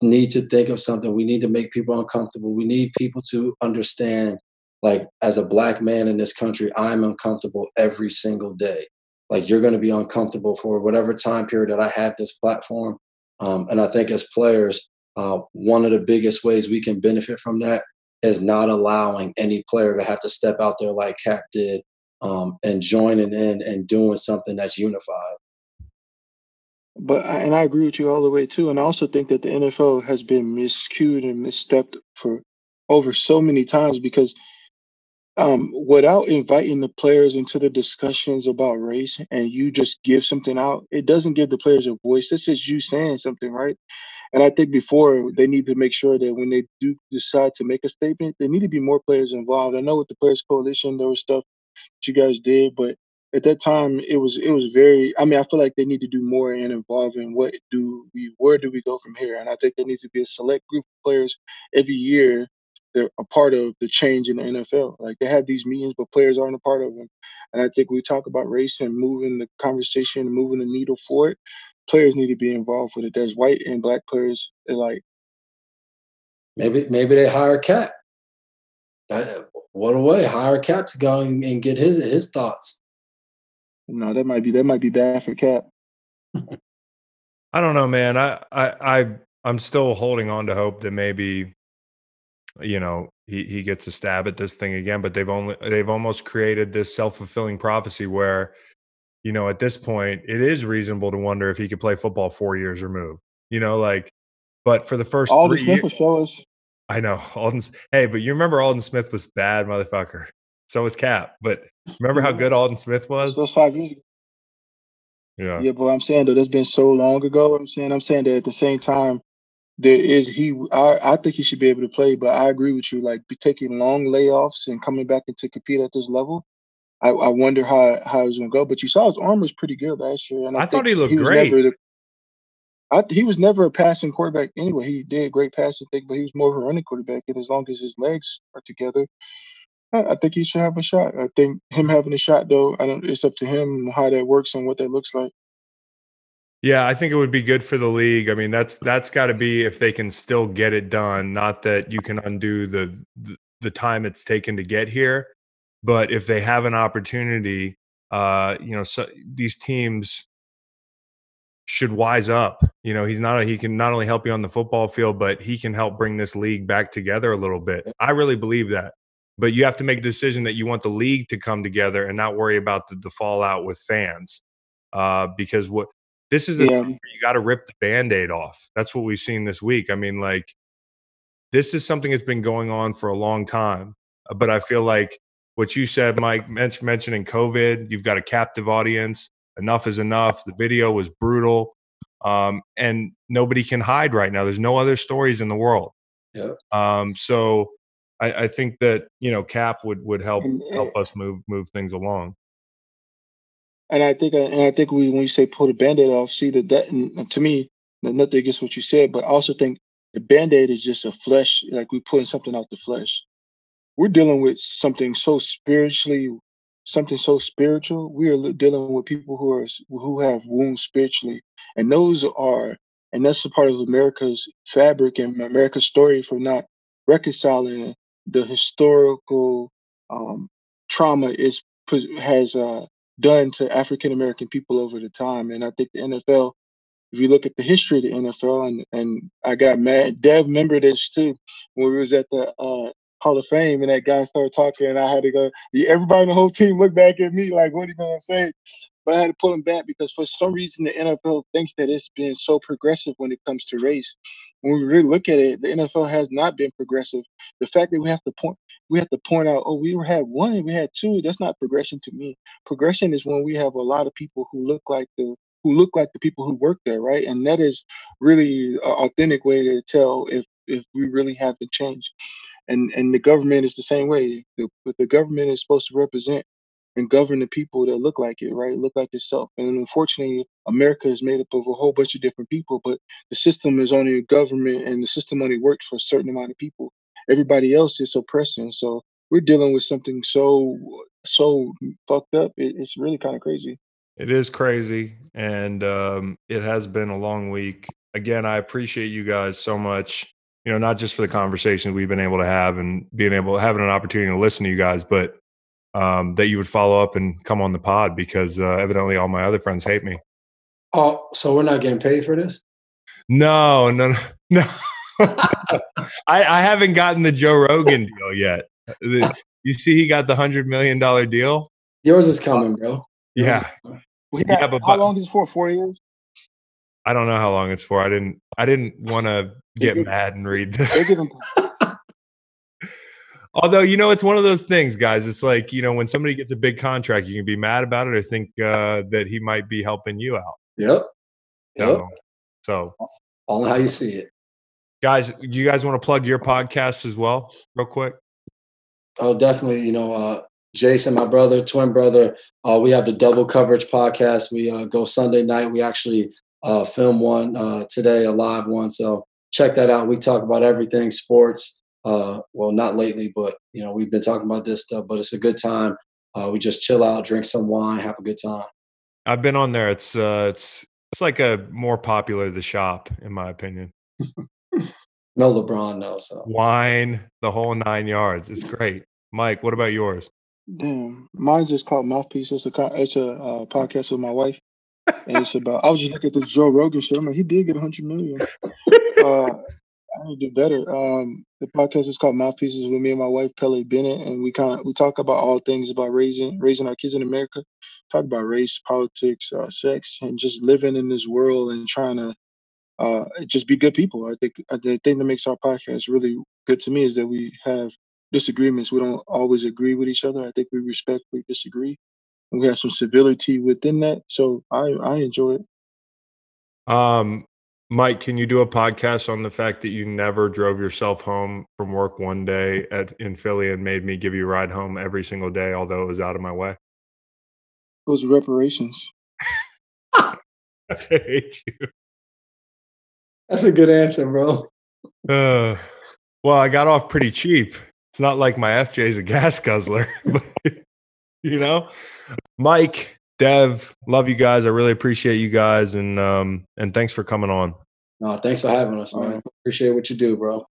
need to think of something. We need to make people uncomfortable. We need people to understand. Like as a black man in this country, I'm uncomfortable every single day. Like you're going to be uncomfortable for whatever time period that I have this platform um, and I think as players, uh, one of the biggest ways we can benefit from that is not allowing any player to have to step out there like Kap did um, and joining in and doing something that's unified. But and I agree with you all the way too. And I also think that the NFL has been miscued and misstepped for over so many times because um, without inviting the players into the discussions about race and you just give something out, it doesn't give the players a voice. This is you saying something, right? And I think before they need to make sure that when they do decide to make a statement, there need to be more players involved. I know with the Players Coalition, there was stuff that you guys did, but at that time it was it was very i mean i feel like they need to do more in involving what do we where do we go from here and i think there needs to be a select group of players every year they're a part of the change in the NFL. Like they have these meetings, but players aren't a part of them. And I think we talk about race and moving the conversation, and moving the needle for it. Players need to be involved with it. There's white and black players. They're like, maybe maybe they hire Kap. What a way hire Kap to go and get his his thoughts. No, that might be that might be bad for Kap. I don't know, man. I I I I'm still holding on to hope that maybe you know he, he gets a stab at this thing again but they've only they've almost created this self-fulfilling prophecy where you know at this point it is reasonable to wonder if he could play football four years removed you know like but for the first Aldon three Smith will show us. I know Aldon. Hey, but you remember Aldon Smith was bad, motherfucker. So was Kap. But remember how mm-hmm. good Aldon Smith was? Those five years ago. Yeah. Yeah, but I'm saying though, that's been so long ago. I'm saying, I'm saying that at the same time, there is he I, I think he should be able to play, but I agree with you. Like be taking long layoffs and coming back and to compete at this level, I, I wonder how how it's gonna go. But you saw his arm was pretty good last year, and I, I thought he looked he great. The, I, he was never a passing quarterback anyway. He did great passing thing, but he was more of a running quarterback. And as long as his legs are together, I, I think he should have a shot. I think him having a shot though, I don't. It's up to him how that works and what that looks like. Yeah, I think it would be good for the league. I mean, that's that's got to be if they can still get it done. Not that you can undo the, the, the time it's taken to get here, but if they have an opportunity, uh, you know, so these teams should wise up. You know, he's not a, he can not only help you on the football field, but he can help bring this league back together a little bit. I really believe that. But you have to make a decision that you want the league to come together and not worry about the, the fallout with fans uh, because what this is a yeah. you got to rip the band-aid off. That's what we've seen this week. I mean, like this is something that's been going on for a long time, uh, but I feel like what you said, Mike, mentioning COVID, you've got a captive audience. Enough is enough. The video was brutal, um, and nobody can hide right now. There's no other stories in the world. Yeah. Um, so I, I think that you know Kap would would help help us move move things along. And I think, and I think we, when you say pull the band-aid off, see that that, and to me, nothing against what you said, but I also think the band-aid is just a flesh, like we're putting something out the flesh. We're dealing with something so spiritually, something so spiritual. We are dealing with people who are who have wounds spiritually, and those are, and that's a part of America's fabric and America's story for not reconciling the historical um, trauma is has uh, done to African American people over the time. And I think the NFL, if you look at the history of the NFL, and and I got mad, Dev remember this too when we was at the uh, Hall of Fame, and that guy started talking, and I had to go. Everybody in the whole team looked back at me like, "What are you gonna say?" But I had to pull him back because for some reason the NFL thinks that it's been so progressive when it comes to race. When we really look at it, the NFL has not been progressive. The fact that we have to point we have to point out, oh, we had one, we had two. That's not progression to me. Progression is when we have a lot of people who look like the who look like the people who work there, right? And that is really an authentic way to tell if if we really have to change. And and the government is the same way. The, the government is supposed to represent and govern the people that look like it, right? Look like itself. And unfortunately, America is made up of a whole bunch of different people, but the system is only a government and the system only works for a certain amount of people everybody else is oppressing. So we're dealing with something so so fucked up. It, it's really kind of crazy. It is crazy, and um, it has been a long week. Again, I appreciate you guys so much. You know, not just for the conversations we've been able to have and being able having an opportunity to listen to you guys, but um, that you would follow up and come on the pod because uh, evidently all my other friends hate me. Oh, so we're not getting paid for this? No, no, no. I, I haven't gotten the Joe Rogan deal yet. You see, he got the hundred million dollar deal. Yours is coming, bro. yeah. yeah, but, how long is it for? Four years. I don't know how long it's for. I didn't. I didn't want to get mad and read this. Although you know, it's one of those things, guys. It's like you know, when somebody gets a big contract, you can be mad about it or think uh, that he might be helping you out. Yep. Yep. So, all how you see it. Guys, you guys want to plug your podcast as well, real quick? Oh, definitely. You know, uh, Jason, my brother, twin brother, uh, we have the Double Coverage podcast. We uh, go Sunday night. We actually uh, film one uh, today, a live one. So check that out. We talk about everything sports. Uh, well, not lately, but you know, we've been talking about this stuff. But it's a good time. Uh, we just chill out, drink some wine, have a good time. I've been on there. It's uh, it's it's like a more popular the shop, in my opinion. no LeBron, no. So wine, the whole nine yards. It's great. Mike, what about yours? Damn, mine's just called Mouthpiece. It's a it's a uh, podcast with my wife, and it's about. I was just looking at this Joe Rogan show. I mean, he did get a hundred million. uh, I need to do better. Um, the podcast is called Mouthpieces with me and my wife Pele Bennett, and we kind of we talk about all things about raising raising our kids in America. Talk about race, politics, uh, sex, and just living in this world and trying to uh, just be good people. I think uh, the thing that makes our podcast really good to me is that we have disagreements. We don't always agree with each other. I think we respectfully disagree, we have some civility within that. So I I enjoy it. Um, Mike, can you do a podcast on the fact that you never drove yourself home from work one day at in Philly and made me give you a ride home every single day, although it was out of my way? Those reparations. I hate you. That's a good answer, bro. Uh, well, I got off pretty cheap. It's not like my FJ is a gas guzzler, but, you know. Mike, Dev, love you guys. I really appreciate you guys, and um, and thanks for coming on. No, thanks for having us, man. Appreciate what you do, bro.